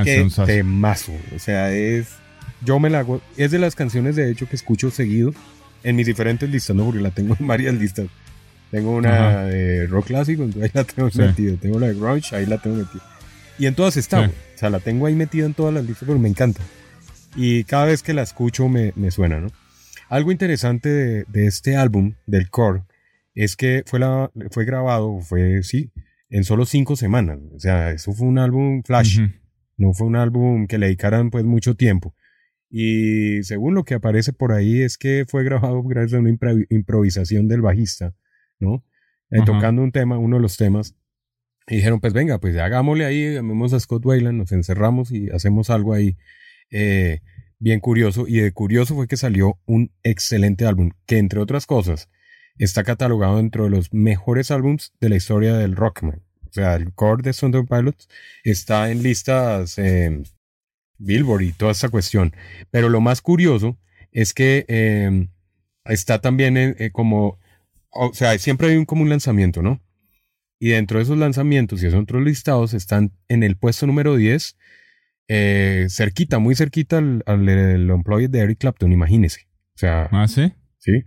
Canción sasa. temazo. O sea, es. Yo me la hago. Es de las canciones, de hecho, que escucho seguido en mis diferentes listas, ¿no? Porque la tengo en varias listas. Tengo una Ajá. de rock clásico, ahí la tengo metida. Tengo la de grunge, ahí la tengo metida. Y en todas está. O sea, la tengo ahí metida en todas las listas, pero me encanta. Y cada vez que la escucho me, me suena, ¿no? Algo interesante de, de este álbum, del core, es que fue, la, fue grabado, fue, sí, en solo cinco semanas. O sea, eso fue un álbum flash. Ujú. No fue un álbum que le dedicaran pues mucho tiempo. Y según lo que aparece por ahí es que fue grabado gracias a una impro- improvisación del bajista, ¿no? Eh, tocando un tema, uno de los temas. Y dijeron, pues venga, pues hagámosle ahí, llamemos a Scott Weiland, nos encerramos y hacemos algo ahí eh, bien curioso. Y de curioso fue que salió un excelente álbum, que entre otras cosas está catalogado dentro de los mejores álbums de la historia del rockman. O sea, el core de Temple Pilots está en listas eh, Billboard y toda esa cuestión. Pero lo más curioso es que eh, está también en- eh, como, o sea, siempre hay un, como un lanzamiento, ¿no? Y dentro de esos lanzamientos y esos otros listados están en el puesto número 10, eh, cerquita, muy cerquita al, al, el Unplugged de Eric Clapton, imagínese. O sea, Ah, sí. ¿sí?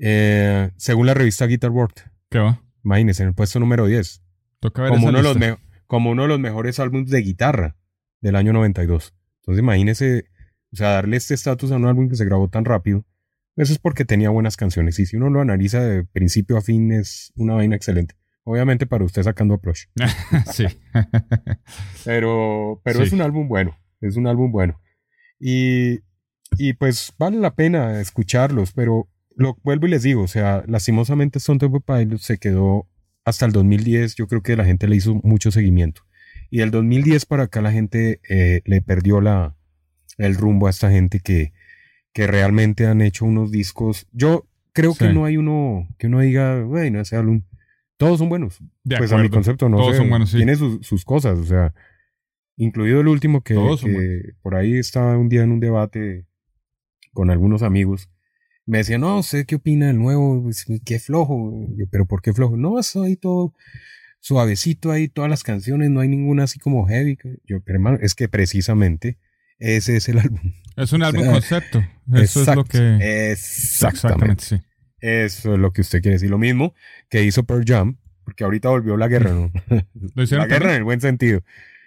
Eh, según la revista Guitar World, ¿Qué va? imagínese, en el puesto número 10 Toca ver como esa uno, de los lista. me- como uno de los mejores álbumes de guitarra del año 92. Entonces imagínese, o sea, darle este estatus a un álbum que se grabó tan rápido, eso es porque tenía buenas canciones. Y si uno lo analiza de principio a fin, es una vaina excelente. Obviamente para usted sacando approach. sí. Pero, pero Sí. es un álbum bueno, es un álbum bueno. Y, y pues vale la pena escucharlos, pero lo vuelvo y les digo, o sea, lastimosamente Stone Temple Pilots se quedó hasta el 2010, yo creo que la gente le hizo mucho seguimiento. Y del 2010 para acá la gente eh, le perdió la, el rumbo a esta gente que, que realmente han hecho unos discos. Yo creo que Sí. no hay uno que uno diga, bueno, ese álbum, todos son buenos De pues a mi acuerdo. concepto, no Todos sé, son buenos, sí. tiene sus, sus cosas, o sea, incluido el último que, que por ahí estaba un día en un debate con algunos amigos, me decían, no, ¿usted qué opina del nuevo? Pues, qué flojo, Yo, pero ¿por qué flojo? No, eso ahí todo suavecito ahí, todas las canciones, no hay ninguna así como heavy. Yo, pero hermano, es que precisamente ese es el álbum. Es un álbum sea, concepto. Eso es lo que. Exactamente. sí. Eso es lo que usted quiere decir. Lo mismo que hizo Pearl Jam, porque ahorita volvió la guerra, ¿no? ¿Lo hicieron La guerra en el buen sentido.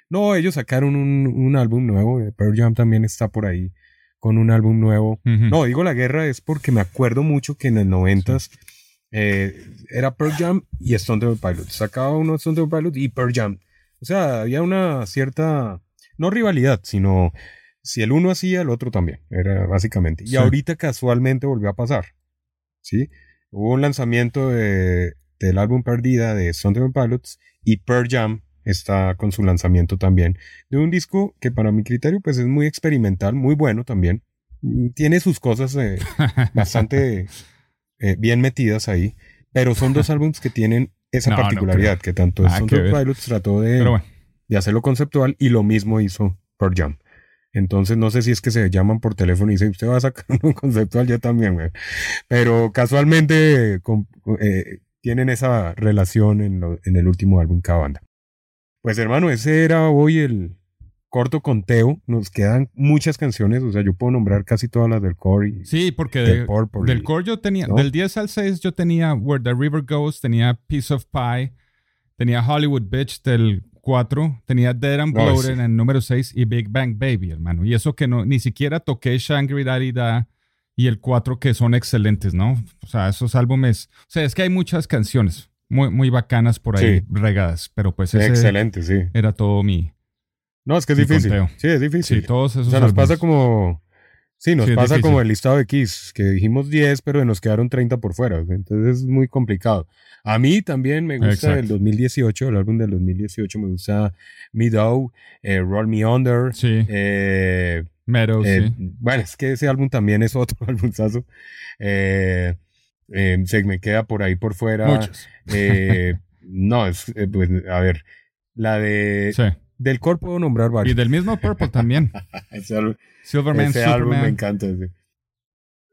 No, ellos sacaron un, un álbum nuevo. eh, Pearl Jam también está por ahí con un álbum nuevo. No, digo la guerra es porque me acuerdo mucho que en el noventas eh, era Pearl Jam y Stone Temple Pilots. Sacaba uno Stone Temple Pilots y Pearl Jam. O sea, había una cierta, no rivalidad, sino si el uno hacía, el otro también. Era básicamente. Y Sí. ahorita casualmente volvió a pasar. ¿Sí? Hubo un lanzamiento de- del álbum Perdida de Stone Temple Pilots y Pearl Jam está con su lanzamiento también de un disco que para mi criterio pues es muy experimental, muy bueno también. Mm, Tiene sus cosas eh, bastante eh, bien metidas ahí, pero son dos álbumes que tienen esa No, particularidad que tanto Nada Stone. Pilots trató de, Pero bueno. de hacerlo conceptual y lo mismo hizo Pearl Jam. Entonces no sé si es que se llaman por teléfono y dicen, usted va a sacar un conceptual, yo también, güey. Pero casualmente eh, con- eh, tienen esa relación en, lo- en el último álbum cada banda. Pues hermano, ese era hoy el corto conteo. Nos quedan muchas canciones, o sea, yo puedo nombrar casi todas las del core. y- Sí, porque de de- Purple del y- core yo tenía, ¿no? del 10 al 6 yo tenía Where the River Goes, tenía Piece of Pie, tenía Hollywood Bitch del 4, tenía Dead and Bloated sí. en el número 6 y Big Bang Baby, hermano. Y eso que no, ni siquiera toqué Shangri-La Da y el 4 que son excelentes, ¿no? O sea, esos álbumes, o sea, es que hay muchas canciones muy, muy bacanas por ahí Sí. regadas, pero pues ese Excelente, sí. era todo mi... No, es que es difícil. conteo. Sí, es difícil. Sí, todos esos o sea, nos pasa como... Sí, nos Sí, pasa como el listado de Kiss, que dijimos 10, pero nos quedaron 30 por fuera. Entonces es muy complicado. A mí también me gusta Exacto. el 2018, el álbum del 2018 me gusta Meadow, eh, Roll Me Under. Sí, eh, Meadows, eh, sí. Bueno, es que ese álbum también es otro álbumazo. Eh, eh, se me queda por ahí por fuera. Muchos. Eh, no, es, eh, pues, a ver, la de... Sí. Del core puedo nombrar Y varios. del mismo Purple también. Álbum, Silverman, ese álbum me Superman. encanta. ese.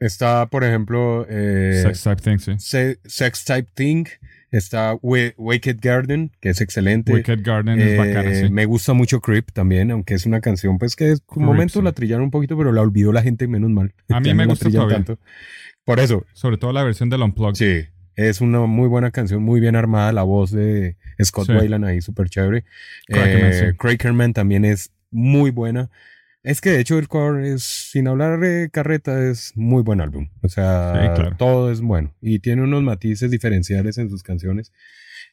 Está, por ejemplo, eh, Sex Type Thing, sí. Se- Sex Type Thing. Está Wicked Garden, que es excelente. Wicked Garden es Eh, bacana, sí. Me gusta mucho Creep también, aunque es una canción pues que en un momento sí. la trillaron un poquito, pero la olvidó la gente menos mal. A mí me gusta todavía. tanto. Por eso, Sobre todo la versión del Unplugged. sí, es una muy buena canción, muy bien armada, la voz de Scott Sí. Ahí, súper chévere. Crackerman, Eh, sí. Crackerman también es muy buena. Es que de hecho el core es, sin hablar de carreta, es muy buen álbum. O sea, Sí, claro. todo es bueno. Y tiene unos matices diferenciales en sus canciones.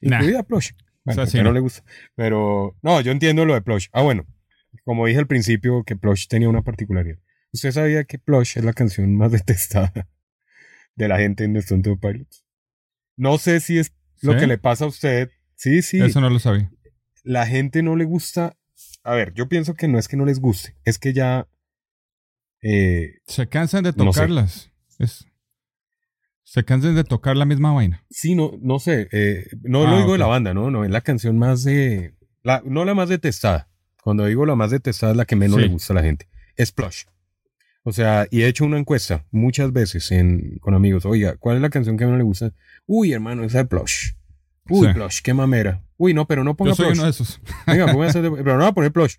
Nah. Incluida Plush. Bueno, O sea, sí, que no no. le gusta. Pero, no, yo entiendo lo de Plush. Ah, bueno, como dije al principio, que Plush tenía una particularidad. ¿Usted sabía que Plush es la canción más detestada de la gente en Stone Temple Pilots? No sé si es lo ¿Sí? que le pasa a usted. Sí, sí. Eso no lo sabía. La gente no le gusta. A ver, yo pienso que no es que no les guste, es que ya. eh, Se cansan de No sé. tocarlas. Es- se cansan de tocar la misma vaina. sí, no, no sé. eh, no Ah, lo digo de ok. la banda, ¿no? No, es la canción más de. La, no la más detestada. Cuando digo la más detestada es la que menos Sí. le gusta a la gente. Es Plush. O sea, y he hecho una encuesta muchas veces en, con amigos. Oiga, ¿cuál es la canción que menos le gusta? Uy, hermano, esa es Plush. Uy, Sí. Plush, qué mamera. Uy, no, pero no ponga Yo soy Plush. uno de esos. Venga, póngase de- pero no va a poner Plush.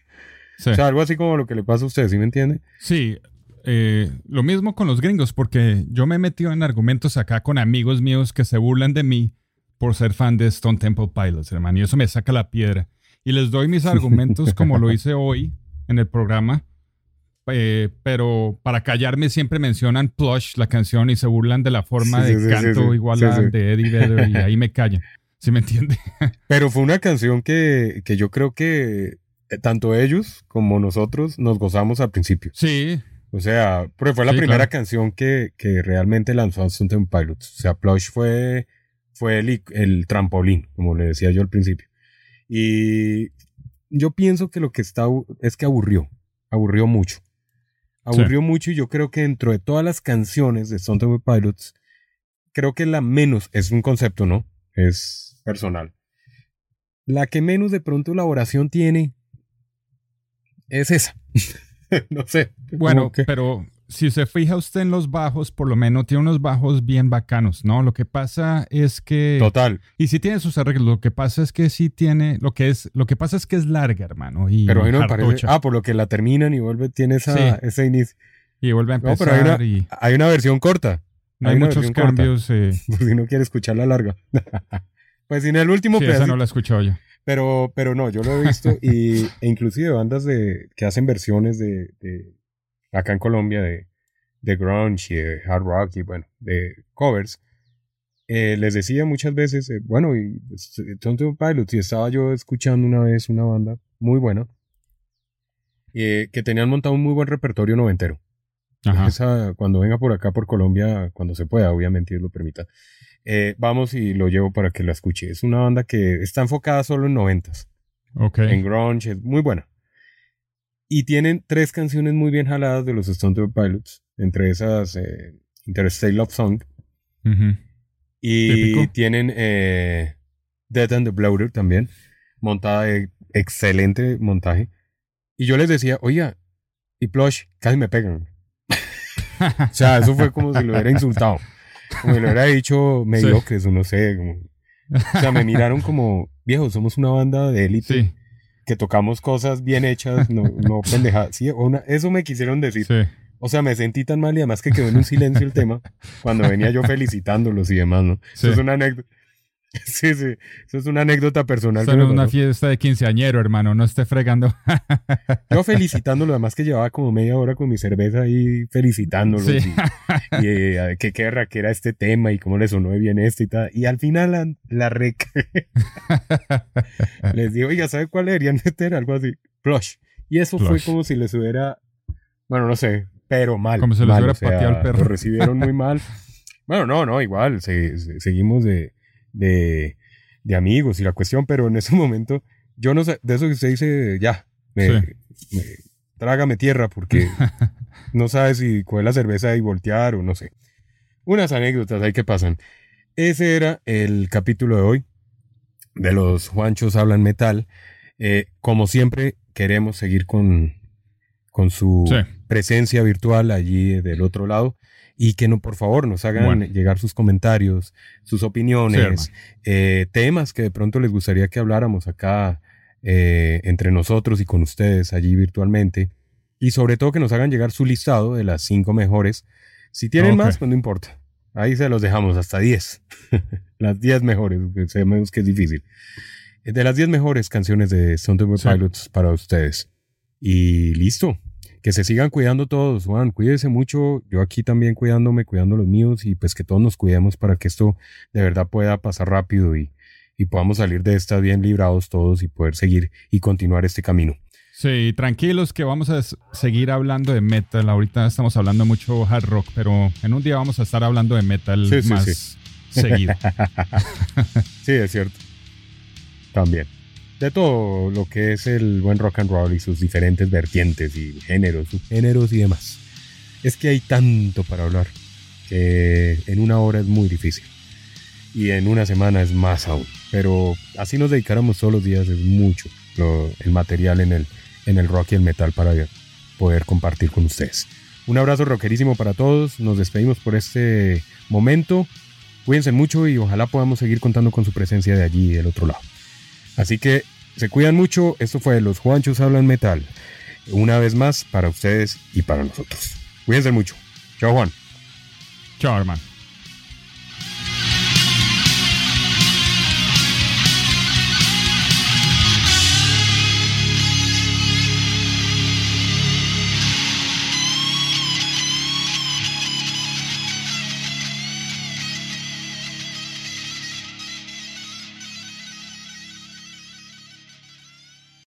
Sí. O sea, algo así como lo que le pasa a usted, ¿sí me entiende? Sí, eh, lo mismo con los gringos, porque yo me he metido en argumentos acá con amigos míos que se burlan de mí por ser fan de Stone Temple Pilots, hermano, y eso me saca la piedra. Y les doy mis argumentos como lo hice hoy en el programa, eh, pero para callarme siempre mencionan Plush, la canción, y se burlan de la forma Sí, de sí, canto sí. igual sí. de Eddie Vedder, y ahí me callan. ¿Sí me entiende? Pero fue una canción que, que yo creo que eh, tanto ellos como nosotros nos gozamos al principio. Sí, O sea, porque fue la Sí, primera claro. canción que, que realmente lanzó a Temple Pilots. O sea, Plush fue, fue el, el trampolín, como le decía yo al principio. Y yo pienso que lo que está es que aburrió, aburrió mucho. Aburrió mucho y yo creo que dentro de todas las canciones de Stone Temple Pilots, creo que la menos, es un concepto, ¿no? Es personal. La que menos de pronto elaboración tiene es esa. no sé. Bueno, que- pero si se fija usted en los bajos, por lo menos tiene unos bajos bien bacanos, ¿no? Lo que pasa es que Total. y sí tiene sus arreglos. Lo que pasa es que sí tiene lo que es lo que pasa es que es larga, hermano, y Pero a mí no me parece. hartocha. Ah, por lo que la terminan y vuelve, tiene esa, Sí. ese inicio. y vuelve a No, empezar pero hay una, y hay una versión corta. no hay muchos cambios. eh, si no quiere escuchar la larga. pues sin el último sí, esa pedacito. no la he escuchado yo. Pero, pero no, yo lo he visto y, e inclusive bandas de, que hacen versiones de, de acá en Colombia de, de grunge y de hard rock y bueno, de covers. eh, les decía muchas veces, eh, bueno, y pues, Stone Temple Pilots, y estaba yo escuchando una vez una banda muy buena eh, que tenían montado un muy buen repertorio noventero. Ajá. Esa, cuando venga por acá, por Colombia, cuando se pueda, obviamente, Dios lo permita. eh, vamos y lo llevo para que la escuche. Es una banda que está enfocada solo en noventas, Ok. en grunge, es muy buena. Y tienen tres canciones muy bien jaladas de los Stone Temple Pilots, entre esas eh, Interstate Love Song. Y Típico. tienen eh, Dead and the Bloater también, montada de excelente montaje. Y yo les decía, oiga, y Plush, casi me pegan. o sea, eso fue como si lo hubiera insultado. Como si lo hubiera dicho mediocres o no sé. como- o sea, me miraron como, viejo, somos una banda de élite Sí, que tocamos cosas bien hechas, no, no pendejadas. Sí, una- eso me quisieron decir. sí. O sea, me sentí tan mal y además que quedó en un silencio el tema cuando venía yo felicitándolos y demás, ¿no? Sí. Eso es una anécdota. Sí, sí. Eso es una anécdota personal. Es una fiesta de quinceañero, hermano. No esté fregando. Yo felicitándolo, además que llevaba como media hora con mi cerveza ahí felicitándolos. Sí. Y, y, eh, que qué que era este tema y cómo le sonó bien este y tal. Y al final la, la rec les digo, oiga, ¿sabe cuál deberían meter? Algo así. Plush. Y eso fue Plush. como si les hubiera, bueno, no sé, pero mal. Como si les mal, hubiera o sea, pateado el perro. Lo recibieron muy mal. Bueno, no, no, igual, se- se- seguimos de, de, de amigos y la cuestión, pero en ese momento, yo no sé, de eso que usted dice, ya, me, Sí. me- trágame tierra porque no sabes si coger la cerveza y voltear o no sé. Unas anécdotas ahí que pasan. Ese era el capítulo de hoy de los Juanchos Hablan Metal. Eh, como siempre, queremos seguir con, con su Sí. presencia virtual allí del otro lado y que no, por favor nos hagan Bueno. llegar sus comentarios, sus opiniones, eh, temas que de pronto les gustaría que habláramos acá eh, entre nosotros y con ustedes allí virtualmente. Y sobre todo que nos hagan llegar su listado de las cinco mejores. Si tienen más, pues no importa. Ahí se los dejamos hasta 10. las 10 mejores, porque sabemos que es difícil. Eh, De las 10 mejores canciones de Stone Temple Sí. Pilots para ustedes. Y listo. Que se sigan cuidando todos, Juan. Cuídese mucho. Yo aquí también cuidándome, cuidando los míos. Y pues que todos nos cuidemos para que esto de verdad pueda pasar rápido y, y podamos salir de esta bien librados todos y poder seguir y continuar este camino. Sí, tranquilos que vamos a seguir hablando de metal. Ahorita estamos hablando mucho hard rock, pero en un día vamos a estar hablando de metal Sí, sí, más sí. seguido. Sí, es cierto. También. De todo lo que es el buen rock and roll y sus diferentes vertientes y géneros, subgéneros y demás. Es que hay tanto para hablar que en una hora es muy difícil. Y en una semana es más aún. Pero así nos dedicáramos todos los días, es mucho el material en el, en el rock y el metal para poder compartir con ustedes. Un abrazo rockerísimo para todos. Nos despedimos por este momento. Cuídense mucho y ojalá podamos seguir contando con su presencia de allí del otro lado. Así que se cuidan mucho. Esto fue Los Juanchos Hablan Metal. Una vez más para ustedes y para nosotros. Cuídense mucho. Chao Juan. Chao, hermano.